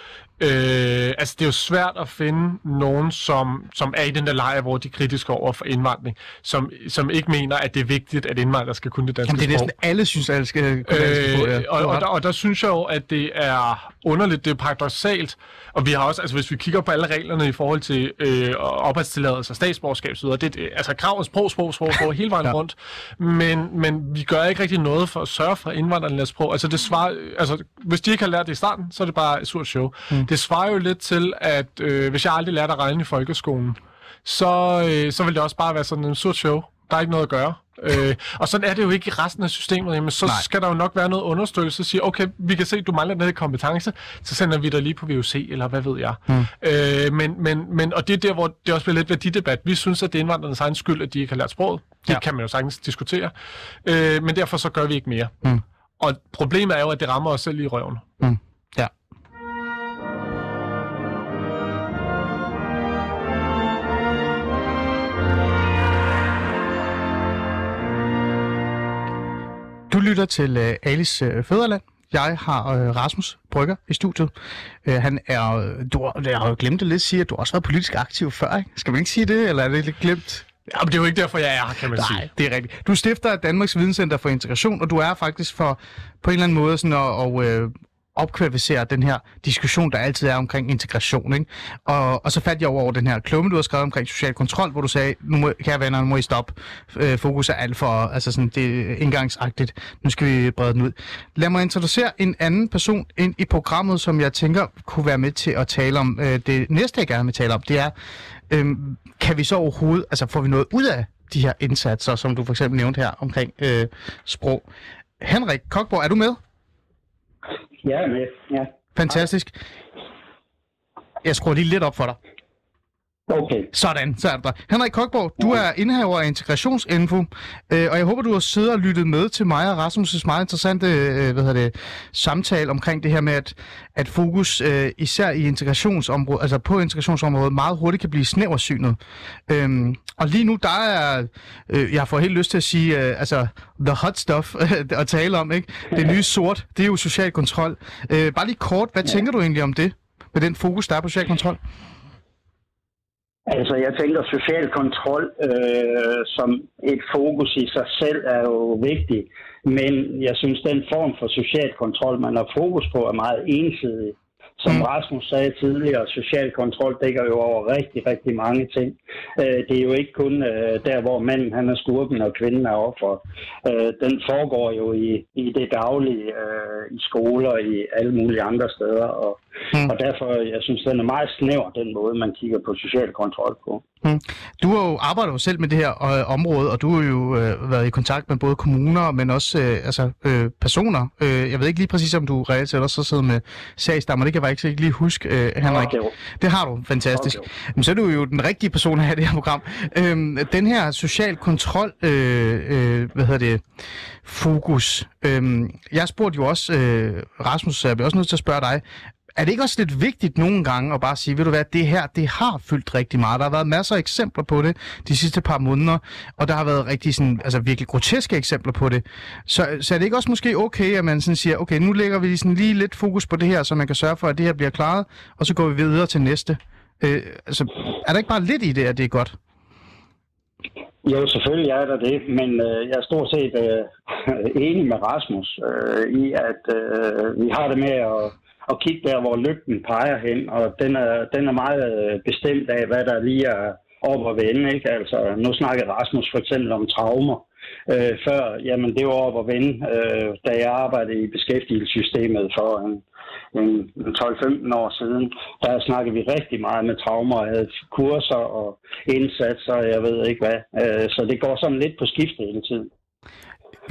Øh, altså, det er jo svært at finde nogen, som, som er i den der lejr, hvor de er kritiske over for indvandring, som, som ikke mener, at det er vigtigt, at indvandrere skal kunne det danske Jamen, det er næsten alle synes, at alle skal kunne danske øh, sprog, ja. og, og, der, og der synes jeg jo, at det er underligt, det er paradoxalt, og vi har også, altså hvis vi kigger på alle reglerne i forhold til øh, opholdstilladelse og statsborgerskab, så det, det altså krav og sprog, sprog, sprog, sprog hele vejen ja. rundt, men, men vi gør ikke rigtig noget for at sørge for, at indvandrerne sprog. Altså, det svarer, altså hvis de ikke har lært det i starten, så er det bare et surt show. Mm det svarer jo lidt til, at øh, hvis jeg aldrig lærte at regne i folkeskolen, så, øh, så vil det også bare være sådan en surt show. Der er ikke noget at gøre. Øh, og sådan er det jo ikke i resten af systemet. Jamen, så Nej. skal der jo nok være noget understøttelse, siger, okay, vi kan se, at du mangler den her kompetence, så sender vi dig lige på VUC, eller hvad ved jeg. Mm. Øh, men, men, men, og det er der, hvor det også bliver lidt værdidebat. Vi synes, at det er indvandrernes egen skyld, at de ikke har lært sproget. Det ja. kan man jo sagtens diskutere. Øh, men derfor så gør vi ikke mere. Mm. Og problemet er jo, at det rammer os selv i røven. Mm. Lytter til uh, Alice uh, Føderland. Jeg har uh, Rasmus Brygger i studiet. Uh, han er, du, jeg har jo glemt det lidt at sige, at du også har været politisk aktiv før, ikke? Skal vi ikke sige det, eller er det lidt glemt? Ja, men det er jo ikke derfor, jeg er her, kan man Nej, sige. det er rigtigt. Du stifter Danmarks Videnscenter for Integration, og du er faktisk for på en eller anden måde sådan at, at, opkvalificere den her diskussion, der altid er omkring integration. Ikke? Og, og så faldt jeg over, over den her klumme, du har skrevet omkring social kontrol, hvor du sagde, nu må, kære venner, nu må I stoppe. Øh, fokus er alt for, altså sådan, det er indgangsagtigt. Nu skal vi brede den ud. Lad mig introducere en anden person ind i programmet, som jeg tænker kunne være med til at tale om. Øh, det næste, jeg gerne vil tale om, det er, øh, kan vi så overhovedet, altså får vi noget ud af de her indsatser, som du for eksempel nævnte her omkring øh, sprog. Henrik Kokborg, er du med? Ja, med. Ja. Fantastisk. Jeg skruer lige lidt op for dig. Okay. Sådan, så er det der. Henrik Kokborg, du er indehaver af Integrationsinfo, øh, og jeg håber, du har siddet og lyttet med til mig og Rasmus' meget interessante øh, hvad hedder det, samtale omkring det her med, at, at fokus øh, især i integrationsområdet, altså på integrationsområdet, meget hurtigt kan blive snæversynet. Øhm, og lige nu, der er, øh, jeg får helt lyst til at sige, øh, altså, the hot stuff at tale om, ikke? Det nye sort, det er jo social kontrol. Øh, bare lige kort, hvad tænker du egentlig om det? Med den fokus, der er på social kontrol? Altså, jeg tænker, social kontrol øh, som et fokus i sig selv er jo vigtigt, men jeg synes, den form for social kontrol, man har fokus på, er meget ensidig. Som mm. Rasmus sagde tidligere, social kontrol dækker jo over rigtig, rigtig mange ting. Øh, det er jo ikke kun øh, der, hvor manden han er skurken og kvinden er offer. Øh, den foregår jo i, i det daglige, øh, i skoler, i alle mulige andre steder. Og, mm. og derfor, jeg synes, den er meget snæver, den måde, man kigger på social kontrol på. Mm. Du har jo arbejdet jo selv med det her øh, område, og du har jo øh, været i kontakt med både kommuner, men også øh, altså, øh, personer. Øh, jeg ved ikke lige præcis, om du reelt set også sidder med sagsdammer. Det kan jeg ikke lige huske, øh, Henrik. Okay. Det har du. Fantastisk. Okay. Men så er du jo den rigtige person her i det her program. Øh, den her social kontrol, øh, øh, hvad hedder det, fokus. Øh, jeg spurgte jo også, øh, Rasmus, jeg bliver også nødt til at spørge dig, er det ikke også lidt vigtigt nogle gange at bare sige, ved du hvad, det her, det har fyldt rigtig meget. Der har været masser af eksempler på det de sidste par måneder, og der har været rigtig sådan, altså virkelig groteske eksempler på det. Så, så er det ikke også måske okay, at man sådan siger, okay, nu lægger vi sådan lige lidt fokus på det her, så man kan sørge for, at det her bliver klaret, og så går vi videre til næste. Øh, altså, er der ikke bare lidt i det, at det er godt? Jo, selvfølgelig er der det, men øh, jeg er stort set øh, enig med Rasmus øh, i, at øh, vi har det med at og kigge der, hvor lygten peger hen, og den er, den er meget øh, bestemt af, hvad der lige er op og vende. Ikke? Altså, nu snakkede Rasmus for eksempel om traumer. øh, før, jamen det var op og vende, øh, da jeg arbejdede i beskæftigelsessystemet for en, en 12-15 år siden. Der snakkede vi rigtig meget med traumer, og havde kurser og indsatser, og jeg ved ikke hvad. Øh, så det går sådan lidt på skift hele tiden.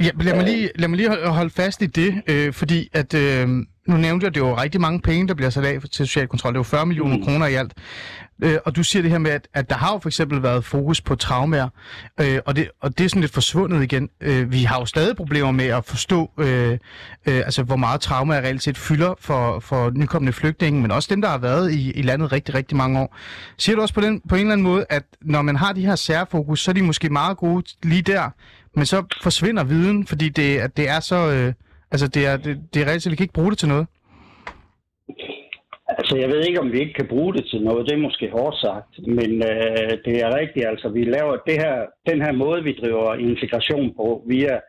Ja, lad, mig lige, lad mig lige holde fast i det, øh, fordi at øh, nu nævnte jeg, at det er jo rigtig mange penge, der bliver sat af til social kontrol. Det er jo 40 millioner mm. kroner i alt. Øh, og du siger det her med, at, at der har jo for eksempel været fokus på traumer, øh, og, det, og det er sådan lidt forsvundet igen. Øh, vi har jo stadig problemer med at forstå, øh, øh, altså, hvor meget trauma reelt set fylder for, for nykommende flygtninge, men også dem, der har været i, i landet rigtig, rigtig mange år. Siger du også på, den, på en eller anden måde, at når man har de her særfokus, så er de måske meget gode lige der, men så forsvinder viden, fordi det, det er så... Øh, altså, det er, det, det er reelt set, vi kan ikke bruge det til noget. Altså, jeg ved ikke, om vi ikke kan bruge det til noget. Det er måske hårdt sagt, men øh, det er rigtigt. Altså, vi laver det her, den her måde, vi driver integration på via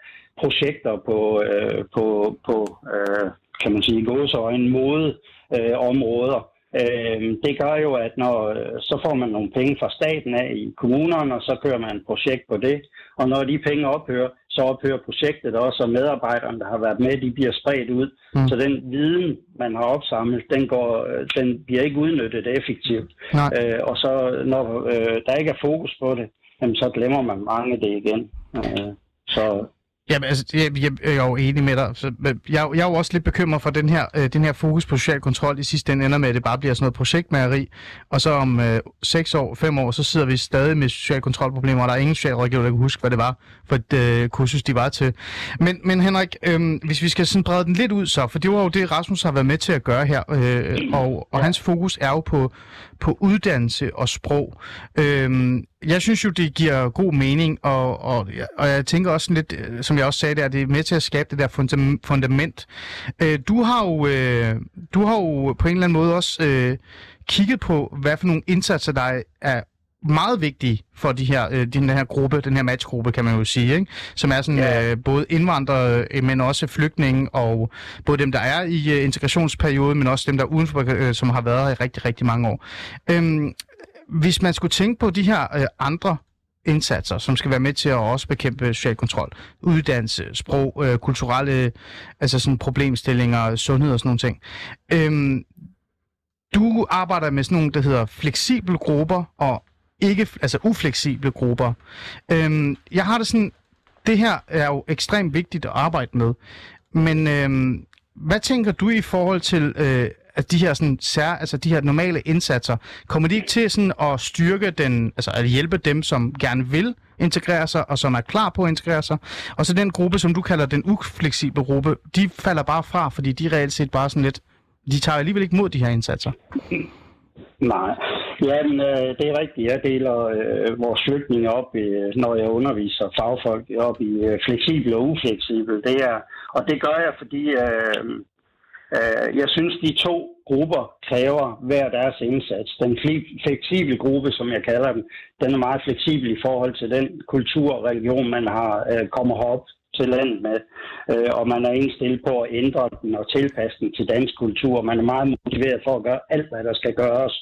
projekter på, øh, på, på øh, kan man sige, gåseøjne mode øh, områder. Øh, det gør jo, at når, så får man nogle penge fra staten af i kommunerne, og så kører man et projekt på det. Og når de penge ophører, så ophører projektet også, og medarbejderne, der har været med, de bliver spredt ud. Mm. Så den viden, man har opsamlet, den, går, den bliver ikke udnyttet effektivt. Øh, og så når øh, der ikke er fokus på det, jamen, så glemmer man mange det igen. Øh, så Jamen, altså, jeg, jeg, jeg er jo enig med dig. Så, jeg, jeg er jo også lidt bekymret for den her, øh, den her fokus på social kontrol. I sidste ende ender med, at det bare bliver sådan noget projektmageri. Og så om øh, 6 år, 5 år, så sidder vi stadig med social kontrolproblemer, og der er ingen socialrådgiver, der kan huske, hvad det var for et øh, kursus, de var til. Men, men Henrik, øh, hvis vi skal sådan brede den lidt ud så, for det var jo det, Rasmus har været med til at gøre her, øh, og, og hans fokus er jo på, på uddannelse og sprog. Øhm, jeg synes jo, det giver god mening, og, og, og jeg tænker også lidt, øh, som jeg også sagde, det er, det er med til at skabe det der fundament. Øh, du, har jo, øh, du har jo på en eller anden måde også øh, kigget på, hvad for nogle indsatser, der er meget vigtige for de her, øh, den her gruppe, den her matchgruppe, kan man jo sige, ikke? som er sådan ja. øh, både indvandrere, øh, men også flygtninge, og både dem, der er i øh, integrationsperioden, men også dem, der er udenfor, øh, som har været her i rigtig, rigtig mange år. Øhm, hvis man skulle tænke på de her øh, andre indsatser, som skal være med til at også bekæmpe social kontrol, uddannelse, sprog, øh, kulturelle altså sådan problemstillinger, sundhed og sådan nogle ting. Øhm, du arbejder med sådan nogle, der hedder fleksible grupper og ikke, altså ufleksible grupper. Øhm, jeg har det sådan, det her er jo ekstremt vigtigt at arbejde med, men øhm, hvad tænker du i forhold til øh, at de her sådan sær, altså de her normale indsatser, kommer de ikke til sådan at styrke den, altså at hjælpe dem, som gerne vil integrere sig, og som er klar på at integrere sig, og så den gruppe, som du kalder den ufleksible gruppe, de falder bare fra, fordi de reelt set bare sådan lidt, de tager alligevel ikke mod de her indsatser. Nej, Jamen, øh, det er rigtigt. Jeg deler øh, vores flygtninge op, øh, når jeg underviser fagfolk, op i øh, fleksibel og ufleksibel. Det er, og det gør jeg, fordi øh, øh, jeg synes, de to grupper kræver hver deres indsats. Den fleksible gruppe, som jeg kalder den, den er meget fleksibel i forhold til den kultur og religion, man har øh, kommer herop til landet med, øh, og man er indstillet på at ændre den og tilpasse den til dansk kultur. Man er meget motiveret for at gøre alt, hvad der skal gøres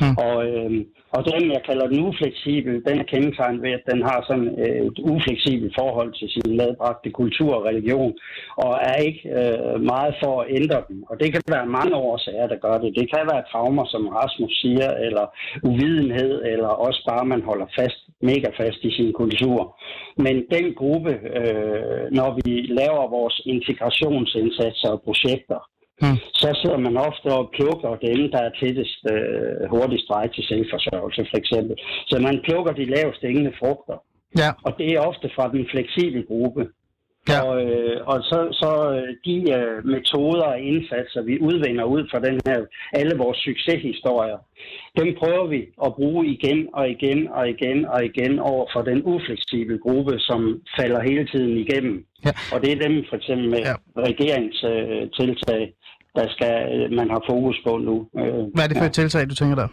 Mm. Og, øh, og den, jeg kalder den ufleksibel, den er kendetegnet ved, at den har sådan øh, et ufleksibelt forhold til sin medbragte kultur og religion, og er ikke øh, meget for at ændre dem. Og det kan være mange årsager, der gør det. Det kan være traumer, som Rasmus siger, eller uvidenhed, eller også bare, man holder fast, mega fast i sin kultur. Men den gruppe, øh, når vi laver vores integrationsindsatser og projekter, Hmm. Så sidder man ofte og plukker dem, der er tættest øh, hurtigst vej til selvforsørgelse, for eksempel. Så man plukker de lavest hængende frugter. Ja. Og det er ofte fra den fleksible gruppe. Ja. Og, øh, og så, så øh, de øh, metoder og indsatser, vi udvinder ud fra den her, alle vores succeshistorier, dem prøver vi at bruge igen og igen og igen og igen over for den ufleksible gruppe, som falder hele tiden igennem. Ja. Og det er dem for eksempel med ja. regeringstiltag, øh, der skal øh, man har fokus på nu. Øh, Hvad er det for et tiltag, du tænker der?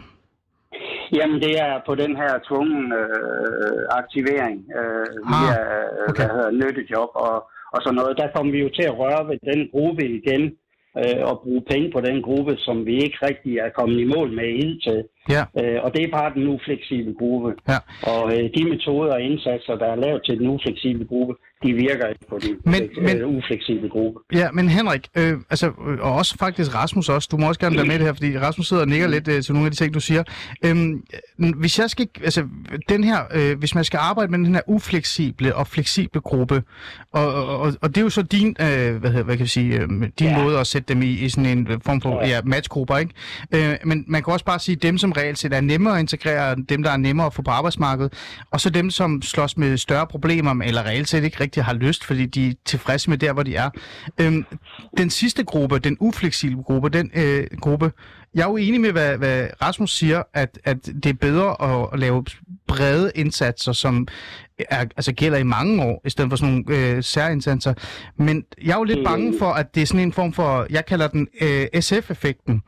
Jamen, det er på den her tvungen øh, aktivering øh, ah, via okay. hvad hedder, nyttejob og, og sådan noget. Der kommer vi jo til at røre ved den gruppe igen øh, og bruge penge på den gruppe, som vi ikke rigtig er kommet i mål med til. Ja. Øh, og det er bare den ufleksible gruppe. Ja. Og øh, de metoder og indsatser, der er lavet til den ufleksible gruppe, de virker ikke på den Men- men, men- øh, ufleksible gruppe. Ja, men Henrik, øh, altså, øh, og også faktisk Rasmus også, du må også gerne være med det her, fordi Rasmus sidder og nikker lidt øh, til nogle af de ting, du siger. Øhm, øh, hvis jeg skal, altså, den her, øh, hvis man skal arbejde med den her ufleksible og fleksible gruppe, og, og, og, det er jo så din, øh, hvad, hedder, hvad kan vi sige, øh, din ja. Måde at sætte dem i, i sådan en form for ja. Ja. Ja, matchgrupper, ikke? Øh, men man kan også bare sige, dem som reelt set er nemmere at integrere, dem der er nemmere at få på arbejdsmarkedet, og så dem som slås med større problemer, eller reelt set ikke rigtig har lyst, fordi de er tilfredse med der, hvor de er. Øhm, den sidste gruppe, den ufleksible gruppe, den øh, gruppe, jeg er jo enig med, hvad, hvad Rasmus siger, at, at det er bedre at, at lave brede indsatser, som er, altså gælder i mange år, i stedet for sådan nogle øh, særindsatser. Men jeg er jo lidt bange for, at det er sådan en form for, jeg kalder den øh, SF-effekten.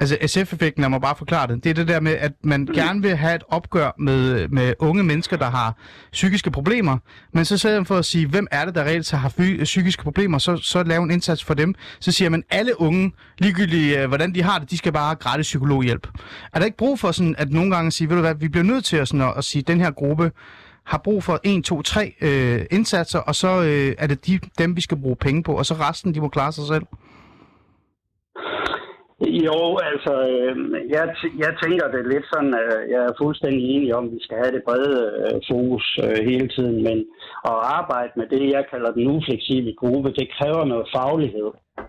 Altså SF-effekten, jeg må bare forklare det. Det er det der med, at man gerne vil have et opgør med, med unge mennesker, der har psykiske problemer, men så sidder man for at sige, hvem er det, der reelt så har fy- psykiske problemer, så, så lave en indsats for dem. Så siger man, alle unge, ligegyldigt øh, hvordan de har det, de skal bare have gratis psykologhjælp. Er der ikke brug for sådan, at nogle gange sige, ved du hvad, vi bliver nødt til at, sådan, at, at sige, den her gruppe har brug for 1, 2, 3 øh, indsatser, og så øh, er det de, dem, vi skal bruge penge på, og så resten, de må klare sig selv. Jo, altså, øh, jeg, t- jeg tænker det lidt sådan, øh, jeg er fuldstændig enig om, at vi skal have det brede øh, fokus øh, hele tiden, men at arbejde med det, jeg kalder den ufleksible gruppe, det kræver noget faglighed.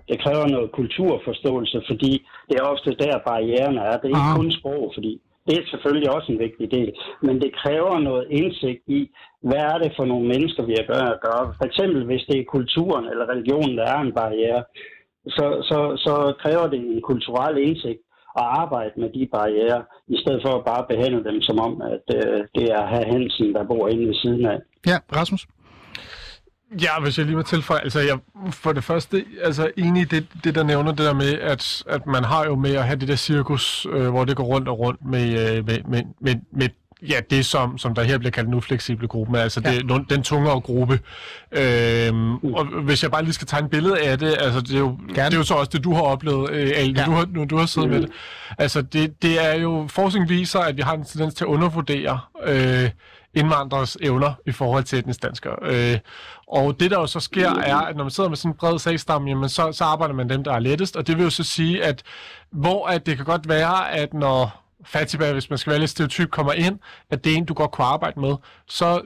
Det kræver noget kulturforståelse, fordi det er ofte der barrieren er. Det er ikke Ah. kun sprog, fordi det er selvfølgelig også en vigtig del, men det kræver noget indsigt i, hvad er det for nogle mennesker, vi har at gøre. For eksempel, hvis det er kulturen eller religionen, der er en barriere, så, så, så kræver det en kulturel indsigt at arbejde med de barriere, i stedet for at bare behandle dem som om, at øh, det er herr Hansen, der bor inde ved siden af. Ja, Rasmus? Ja, hvis jeg lige må tilføje, altså jeg for det første, altså enig i det, det der nævner det der med, at, at man har jo med at have det der cirkus, øh, hvor det går rundt og rundt med, øh, med, med, med, med ja, det som, som der her bliver kaldt den ufleksible gruppe, men altså det, ja. den tungere gruppe. Øhm, og hvis jeg bare lige skal tegne et billede af det, altså det er jo, det er jo så også det, du har oplevet, øh, Ali, Ja. du har, nu du har siddet med det. Altså det, det er jo, forskning viser, at vi har en tendens til at undervurdere øh, indvandrers evner i forhold til etnisk danskere. Øh, og det der jo så sker, er, at når man sidder med sådan en bred sagsstamme, jamen så, så arbejder man dem, der er lettest, og det vil jo så sige, at hvor at det kan godt være, at når Fatiba, hvis man skal være lidt stereotyp, kommer ind, at det er en, du godt kunne arbejde med, så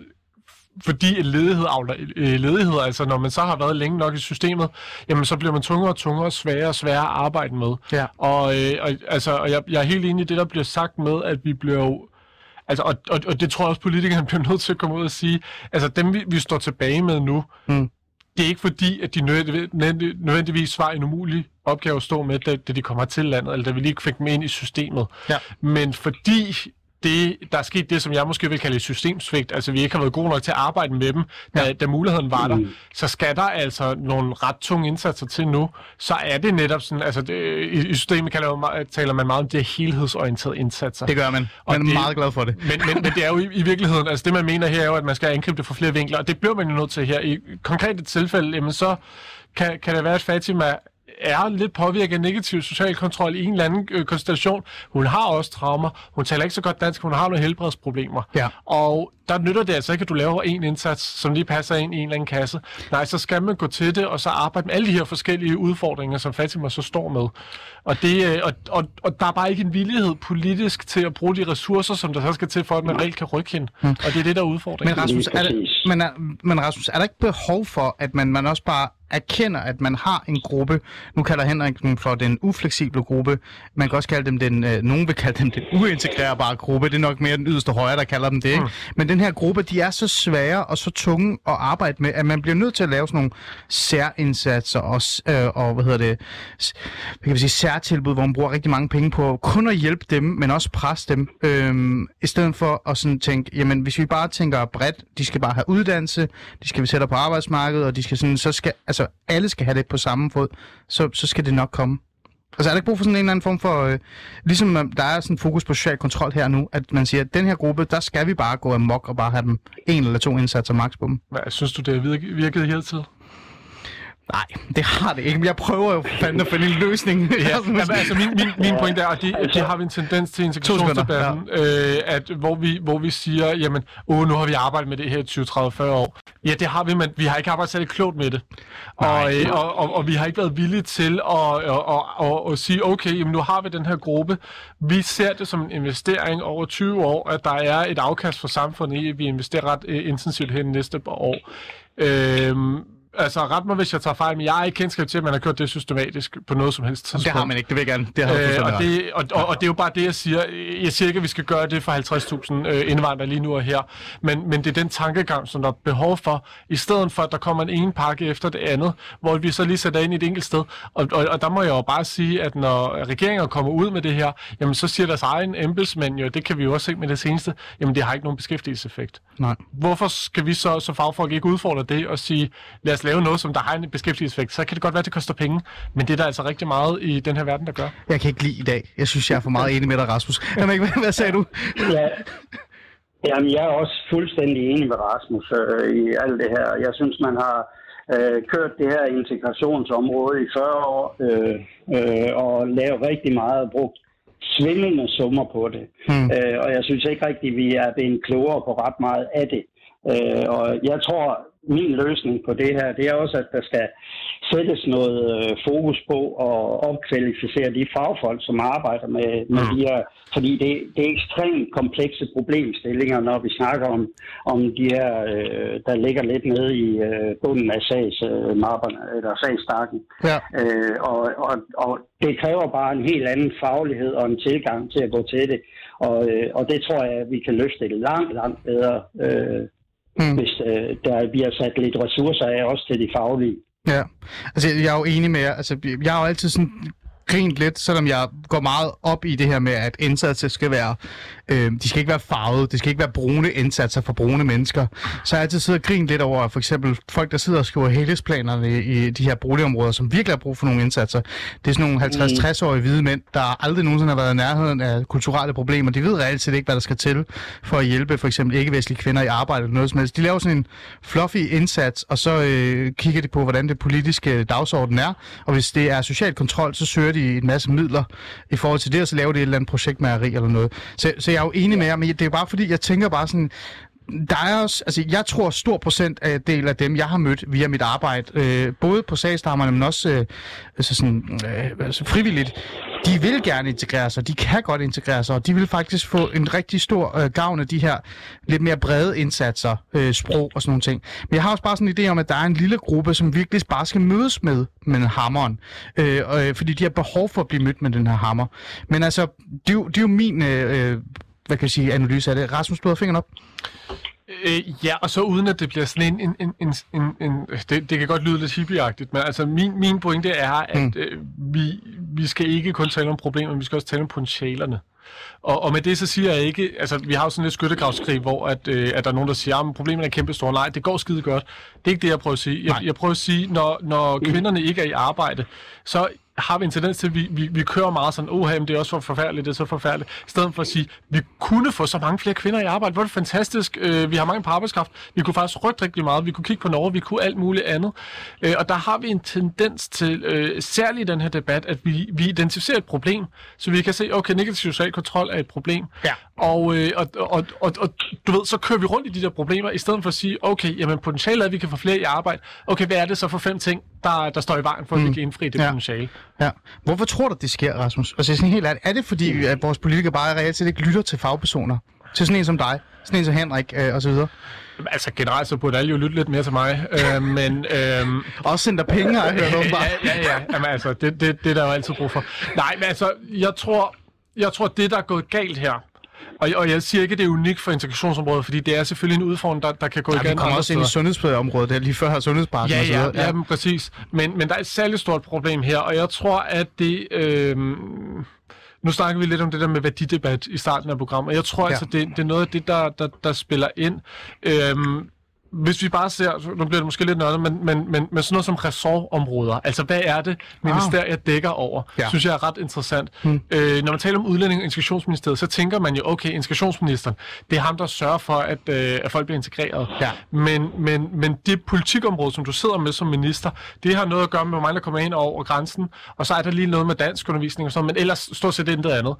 fordi ledighed avler øh, ledighed, altså når man så har været længe nok i systemet, jamen så bliver man tungere og tungere, sværere og sværere at arbejde med. Ja. Og, øh, og, altså, og jeg, jeg er helt enig i det, der bliver sagt med, at vi bliver jo Altså, og, og, og det tror jeg også, politikerne bliver nødt til at komme ud og sige. Altså, dem vi, vi står tilbage med nu, Mm. det er ikke fordi, at de nødvendigvis, var en umulig opgave at stå med, da, da de kommer til landet, eller da vi lige fik dem ind i systemet. Ja. Men fordi det, der er sket det, som jeg måske vil kalde et systemsvigt, altså vi ikke har været gode nok til at arbejde med dem, da, Ja. da muligheden var der, så skal der altså nogle ret tunge indsatser til nu. Så er det netop sådan, altså det, i, i systemet kalder taler man meget om det helhedsorienterede indsatser. Det gør man. Og Man er det- meget glad for det. Men, men, men det er jo i, i virkeligheden, altså det man mener her er jo, at man skal angribe det fra flere vinkler, og det bliver man jo nødt til her. I konkrete tilfælde, jamen så kan, kan det være, at Fatima er lidt påvirket af negativ social kontrol i en eller anden øh, konstellation. Hun har også traumer. Hun taler ikke så godt dansk. Hun har nogle helbredsproblemer. Ja. Og der nytter det altså ikke, at du laver en indsats, som lige passer ind i en eller anden kasse. Nej, så skal man gå til det, og så arbejde med alle de her forskellige udfordringer, som Fatima så står med. Og, det, øh, og, og, og der er bare ikke en villighed politisk til at bruge de ressourcer, som der så skal til, for at man reelt kan rykke hende. Og det er det, der er udfordringen. Men Rasmus, er det, præcis. men, er, men Rasmus, er der ikke behov for, at man, man også bare erkender, at man har en gruppe, nu kalder Henrik den for den ufleksible gruppe, man kan også kalde dem den, øh, nogen vil kalde dem den uintegrerbare gruppe, det er nok mere den yderste højre, der kalder dem det, ikke? Men den den her gruppe, de er så svære og så tunge at arbejde med, at man bliver nødt til at lave sådan nogle særindsatser og, øh, og hvad hedder det, hvad kan vi sige, særtilbud, hvor man bruger rigtig mange penge på kun at hjælpe dem, men også presse dem, øh, i stedet for at sådan tænke, jamen hvis vi bare tænker bredt, de skal bare have uddannelse, de skal vi sætte på arbejdsmarkedet, og de skal sådan, så skal, altså alle skal have det på samme fod, så, så skal det nok komme. Altså er der ikke brug for sådan en eller anden form for, øh, ligesom øh, der er sådan fokus på social kontrol her nu, at man siger, at den her gruppe, der skal vi bare gå amok og bare have dem en eller to indsatser max på dem. Hvad, synes du, det har virket, virket? Nej, det har det ikke. Men jeg prøver jo fandme at finde en løsning. Ja, jamen, altså min, min, min pointe er, og det, det har vi en tendens til i integrationsdebatten, øh, at, hvor, vi, hvor vi siger, jamen, åh, nu har vi arbejdet med det her i 20, 30, 40 år. Ja, det har vi, men vi har ikke arbejdet særlig klogt med det. Og, øh, og, og, og vi har ikke været villige til at, at, at, at, at sige, okay, jamen, nu har vi den her gruppe. Vi ser det som en investering over 20 år, at der er et afkast for samfundet i, at vi investerer ret øh, intensivt hen næste år. Øh, altså ret mig, hvis jeg tager fejl, men jeg har ikke kendskab til, at man har kørt det systematisk på noget som helst tidspunkt. Det har man ikke, det vil jeg gerne. Det har Øh, og, det, og, og, og det er jo bare det, jeg siger. Jeg siger ikke, at vi skal gøre det for 50.000 øh, indvandrere lige nu og her, men, men det er den tankegang, som der er behov for, i stedet for, at der kommer en ene pakke efter det andet, hvor vi så lige sætter ind i et enkelt sted. Og, og, og der må jeg jo bare sige, at når regeringer kommer ud med det her, jamen så siger deres egen embedsmænd jo, det kan vi jo også se med det seneste, jamen det har ikke nogen beskæftigelseseffekt. Nej. Hvorfor skal vi så som fagfolk ikke udfordre det og sige, lad os lave noget, som der har en beskæftigelseseffekt, så kan det godt være, at det koster penge, men det er der altså rigtig meget i den her verden, der gør. Jeg kan ikke lide i dag. Jeg synes, jeg er for meget enig med dig, Rasmus. Jamen, hvad, hvad sagde du? Ja. Jamen, jeg er også fuldstændig enig med Rasmus øh, i alt det her. Jeg synes, man har øh, kørt det her integrationsområde i 40 år øh, øh, og lavet rigtig meget og brugt svimlende summer på det. Hmm. Øh, og jeg synes ikke rigtigt, vi er blevet klogere på ret meget af det. Øh, og jeg tror, min løsning på det her, det er også, at der skal sættes noget øh, fokus på at opkvalificere de fagfolk, som arbejder med, med Mm. de her, fordi det, det er ekstremt komplekse problemstillinger, når vi snakker om, om de her, øh, der ligger lidt nede i øh, bunden af sagsmapperne, eller sagsstakken. Ja. Øh, og, og, og det kræver bare en helt anden faglighed og en tilgang til at gå til det. Og, øh, og det tror jeg, at vi kan løfte langt, langt bedre, øh, Mm. hvis øh, der bliver sat lidt ressourcer af også til de faglige. Ja, altså jeg er jo enig med jer. Altså, jeg har jo altid sådan grint lidt, selvom jeg går meget op i det her med, at indsatser skal være, øh, de skal ikke være farvede, det skal ikke være brune indsatser for brune mennesker. Så har jeg altid siddet og grint lidt over, for eksempel folk, der sidder og skriver helhedsplanerne i, de her boligområder, som virkelig har brug for nogle indsatser. Det er sådan nogle 50-60-årige hvide mænd, der aldrig nogensinde har været i nærheden af kulturelle problemer. De ved reelt set ikke, hvad der skal til for at hjælpe for eksempel ikke-vestlige kvinder i arbejde eller noget som helst. De laver sådan en fluffy indsats, og så øh, kigger de på, hvordan det politiske dagsorden er. Og hvis det er social kontrol, så søger de en masse midler i forhold til det, og så laver de et eller andet projektmageri eller noget. Så, så jeg er jo enig med jer, men det er bare fordi, jeg tænker bare sådan, der er også, altså jeg tror stor procent af del af dem, jeg har mødt via mit arbejde, øh, både på sagsdammerne, men også øh, altså sådan, øh, altså frivilligt, de vil gerne integrere sig, de kan godt integrere sig, og de vil faktisk få en rigtig stor øh, gavn af de her lidt mere brede indsatser, øh, sprog og sådan nogle ting. Men jeg har også bare sådan en idé om, at der er en lille gruppe, som virkelig bare skal mødes med, med hammeren, øh, øh, fordi de har behov for at blive mødt med den her hammer. Men altså, det er jo, det er jo min, øh, øh hvad kan jeg sige, analyse af det. Rasmus, du har fingeren op. Øh, ja, og så uden at det bliver sådan en... en, en, en, en, en det, det kan godt lyde lidt hippieagtigt, men altså min, min pointe er, at Mm. mm. øh, vi, vi skal ikke kun tale om problemer, men vi skal også tale om potentialerne. Og, og med det så siger jeg ikke, altså vi har jo sådan lidt skyttegravskrig, hvor at, øh, at der er nogen, der siger, at problemet er kæmpestore. Nej, det går skide godt. Det er ikke det, jeg prøver at sige. Jeg, Nej. jeg prøver at sige, når, når kvinderne ikke er i arbejde, så har vi en tendens til, at vi, vi, vi kører meget sådan, åh, det er også for forfærdeligt, det er så forfærdeligt, i stedet for at sige, vi kunne få så mange flere kvinder i arbejde, hvor er det fantastisk, øh, vi har mange på arbejdskraft, vi kunne faktisk rykke rigtig meget, vi kunne kigge på Norge, vi kunne alt muligt andet, øh, og der har vi en tendens til, øh, særligt i den her debat, at vi, vi identificerer et problem, så vi kan se, okay, negativ social kontrol er et problem, Ja. og, øh, og, og, og, og du ved, så kører vi rundt i de der problemer, i stedet for at sige, okay, jamen potentialet er, at vi kan få flere i arbejde, okay, hvad er det så for fem ting, der, der står i vejen for, at vi kan indfri det Ja. potentiale? Ja. Hvorfor tror du, det sker, Rasmus? Altså sådan helt ærligt, er det fordi, at vores politikere bare reelt set ikke lytter til fagpersoner? Til sådan en som dig, sådan en som Henrik øh, og så videre. Altså generelt så burde alle jo lytte lidt mere til mig, øh, men... Øh, Også sender penge, har jeg hørt ja, ja, ja. Jamen, altså, det, det, det er der jo altid brug for. Nej, men altså, jeg tror, jeg tror det, der er gået galt her, og, og jeg siger ikke, at det er unikt for integrationsområdet, fordi det er selvfølgelig en udfordring, der, der kan gå Ja, igen vi kommer også ind i sundhedsområdet, der lige før har sundhedsparken Ja, ja, videre. ja, ja, men præcis. Men, men der er et særligt stort problem her, og jeg tror, at det... Øh, nu snakker vi lidt om det der med værdidebat i starten af programmet, og jeg tror ja. altså, det, det er noget af det, der, der, der spiller ind. Øhm, hvis vi bare ser, nu bliver det måske lidt nørdet, men, men, men, men sådan noget som ressortområder, altså hvad er det, ministeriet dækker over, Ja. synes jeg er ret interessant. Hmm. Øh, når man taler om udlænding og integrationsministeriet, så tænker man jo, okay, integrationsministeren, det er ham, der sørger for, at, øh, at folk bliver integreret. Ja. Men, men, men det politikområde, som du sidder med som minister, det har noget at gøre med, hvor mange der kommer ind over grænsen, og så er der lige noget med dansk undervisning og sådan men ellers stort set intet andet.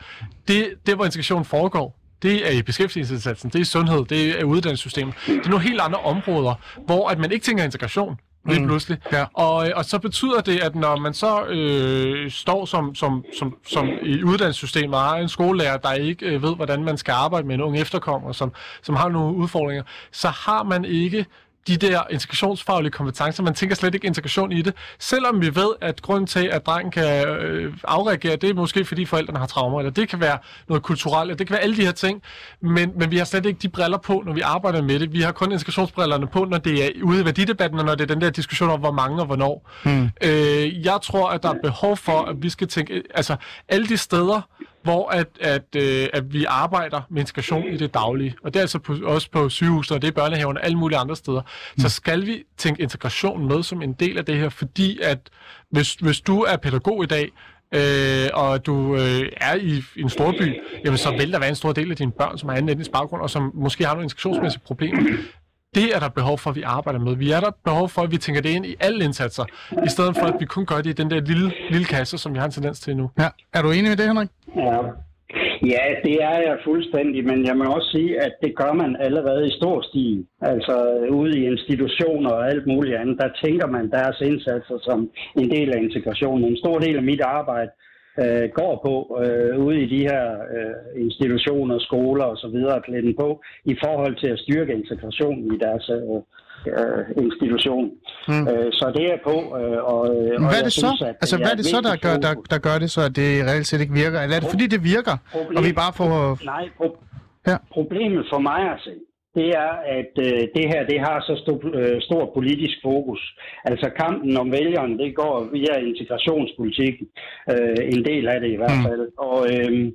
Det, det hvor integrationen foregår, det er i beskæftigelsesindsatsen, det er i sundhed, det er i uddannelsessystemet. Det er nogle helt andre områder, hvor at man ikke tænker integration lige Mm. pludselig. Ja. Og, øh, og så betyder det, at når man så øh, står som, som, som, som i uddannelsessystemet og har en skolelærer, der ikke øh, ved, hvordan man skal arbejde med en ung efterkommer, som, som har nogle udfordringer, så har man ikke de der integrationsfaglige kompetencer. Man tænker slet ikke integration i det. Selvom vi ved, at grunden til, at drengen kan øh, afreagere, det er måske fordi forældrene har traumer, eller det kan være noget kulturelt, eller det kan være alle de her ting. Men, men vi har slet ikke de briller på, når vi arbejder med det. Vi har kun integrationsbrillerne på, når det er ude i værdidebatten, og når det er den der diskussion om, hvor mange og hvornår. Hmm. Øh, jeg tror, at der er behov for, at vi skal tænke, altså alle de steder, hvor at, at, øh, at vi arbejder med integration i det daglige, og det er altså på, også på sygehusene, og det er børnehaven og alle mulige andre steder, mm. så skal vi tænke integration med som en del af det her, fordi at hvis, hvis du er pædagog i dag, øh, og du øh, er i, en stor by, jamen så vil der være en stor del af dine børn, som har anden etnisk baggrund, og som måske har nogle integrationsmæssige problemer. Det er der behov for, at vi arbejder med. Vi er der behov for, at vi tænker det ind i alle indsatser, i stedet for, at vi kun gør det i den der lille, lille kasse, som vi har en tendens til nu. Ja. Er du enig med det, Henrik? Ja. ja, det er jeg fuldstændig, men jeg må også sige, at det gør man allerede i stor stil. Altså ude i institutioner og alt muligt andet, der tænker man deres indsatser som en del af integrationen. En stor del af mit arbejde øh, går på øh, ude i de her øh, institutioner, skoler osv. at klæde på i forhold til at styrke integrationen i deres øh, øh, institution. Mm. Øh, så det er på. Øh, og, øh, Men hvad er det så? synes, at Altså, hvad er det et så, der gør, der, der gør det så, at det reelt set ikke virker? Eller er det fordi, det virker, og vi bare får... Nej, pro- Ja. problemet for mig at se, det er, at øh, det her det har så stor, øh, stor politisk fokus. Altså kampen om vælgeren, det går via integrationspolitik, øh, en del af det i hvert Mm. fald. Og, øh,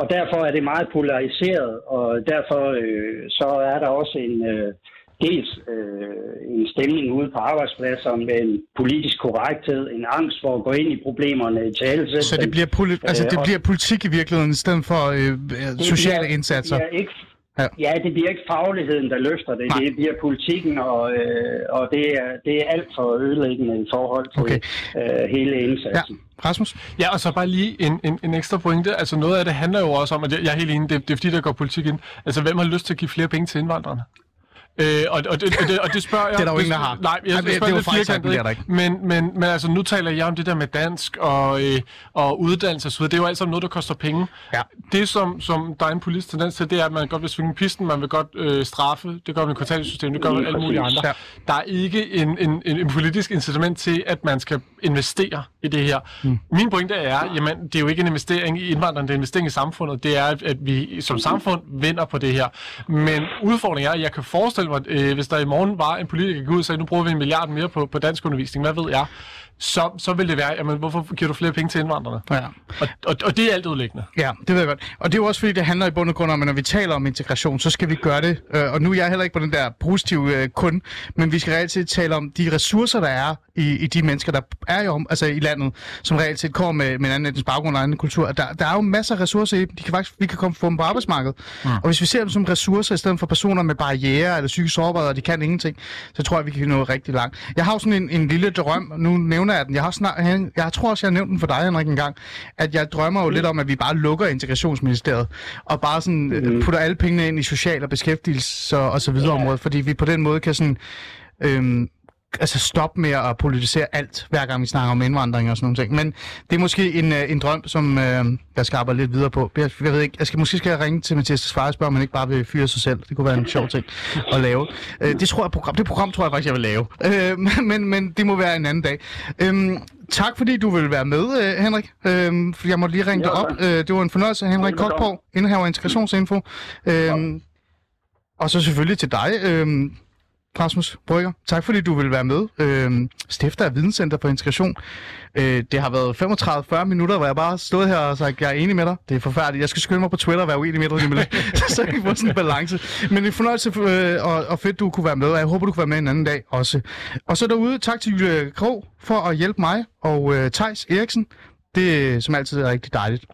og derfor er det meget polariseret, og derfor øh, så er der også en... Øh, dels øh, en stemning ude på arbejdspladser med en politisk korrekthed, en angst for at gå ind i problemerne i tale. Så det bliver, poli- altså, det Øh, og- bliver politik i virkeligheden, i stedet for øh, det sociale bliver, indsatser. Det bliver ikke, Ja. ja. ja, det bliver ikke fagligheden, der løfter det. Nej. Det bliver politikken, og, øh, og det, er, det er alt for ødelæggende i forhold til Okay. øh, hele Ja, indsatsen. Rasmus? Ja, og så bare lige en, en, en ekstra pointe. Altså noget af det handler jo også om, at jeg, jeg er helt enig, det, det er fordi, der går politik ind. Altså hvem har lyst til at give flere penge til indvandrerne? Øh, og, og, det, og, det, og det spørger jeg... Det er der jo ingen, der har. Nej, jeg, Ej, jeg, det- spørger det var lidt firkantet, det ikke? Men, men, men altså, nu taler jeg om det der med dansk og, øh, og uddannelse osv. Det er jo alt sammen noget, der koster penge. Ja. Det, som, som der er en politisk tendens til, det er, at man godt vil svinge pisten, man vil godt øh, straffe, det gør man i kontanthjælpssystemet, det gør man alle mulige andre. Ja. Der er ikke en, en, en, en politisk incitament til, at man skal investere i det her. Mm. Min pointe er, jamen, det er jo ikke en investering i indvandrerne, det er en investering i samfundet. Det er, at, at vi som samfund vinder på det her. Men udfordringen er, at jeg kan forestille mig, øh, hvis der i morgen var en politiker, der gik ud og sagde, nu bruger vi en milliard mere på, på dansk undervisning, hvad ved jeg? Så, så vil det være, jamen, hvorfor giver du flere penge til indvandrerne? Ja. Og, og, og det er alt udlæggende. Ja, det ved jeg godt. Og det er jo også fordi, det handler i bund og grund om, at når vi taler om integration, så skal vi gøre det. Øh, og nu er jeg heller ikke på den der positive øh, kun, men vi skal reelt set tale om de ressourcer, der er i, i de mennesker, der er i, om, altså i landet, som reelt set kommer med, med en anden etnisk baggrund og anden kultur. Der, der er jo masser af ressourcer i dem. De kan faktisk, vi kan komme få dem på arbejdsmarkedet. Mm. Og hvis vi ser dem som ressourcer, i stedet for personer med barriere eller psykisk sårbarhed, og de kan ingenting, så tror jeg, vi kan nå rigtig langt. Jeg har jo sådan en, en lille drøm, nu nævner jeg den. Jeg har snart, jeg tror også, jeg har nævnt den for dig, Henrik, en gang, at jeg drømmer jo lidt om, at vi bare lukker integrationsministeriet, og bare sådan mm. putter alle pengene ind i social og beskæftigelse og, og så videre området, fordi vi på den måde kan sådan, øhm, altså stoppe med at politisere alt, hver gang vi snakker om indvandring og sådan nogle ting. Men det er måske en, øh, en drøm, som øh, jeg skal arbejde lidt videre på. Jeg, jeg ved ikke, jeg skal, måske skal jeg ringe til Mathias Tesfaye og spørge, om han ikke bare vil fyre sig selv. Det kunne være en sjov ting at lave. Øh, det, tror jeg, program, det program tror jeg faktisk, jeg vil lave. Øh, men, men det må være en anden dag. Øh, tak fordi du vil være med, øh, Henrik. Øh, for jeg måtte lige ringe dig Ja, op. tak. Øh, det var en fornøjelse. Henrik. Kokborg, indehaver af integrationsinfo. Øh, og så selvfølgelig til dig. Øh, Rasmus Brygger. Tak fordi du vil være med. Øh, stifter af Videnscenter for Integration. Øh, det har været 35-40 minutter, hvor jeg bare stået her og sagt, jeg er enig med dig. Det er forfærdeligt. Jeg skal skynde mig på Twitter og være uenig med dig lige med så kan vi få sådan en balance. Men en fornøjelse øh, og, og fedt, du kunne være med, og jeg håber, du kunne være med en anden dag også. Og så derude, tak til Julie Krog for at hjælpe mig og øh, Tejs Eriksen. Det er som altid er rigtig dejligt.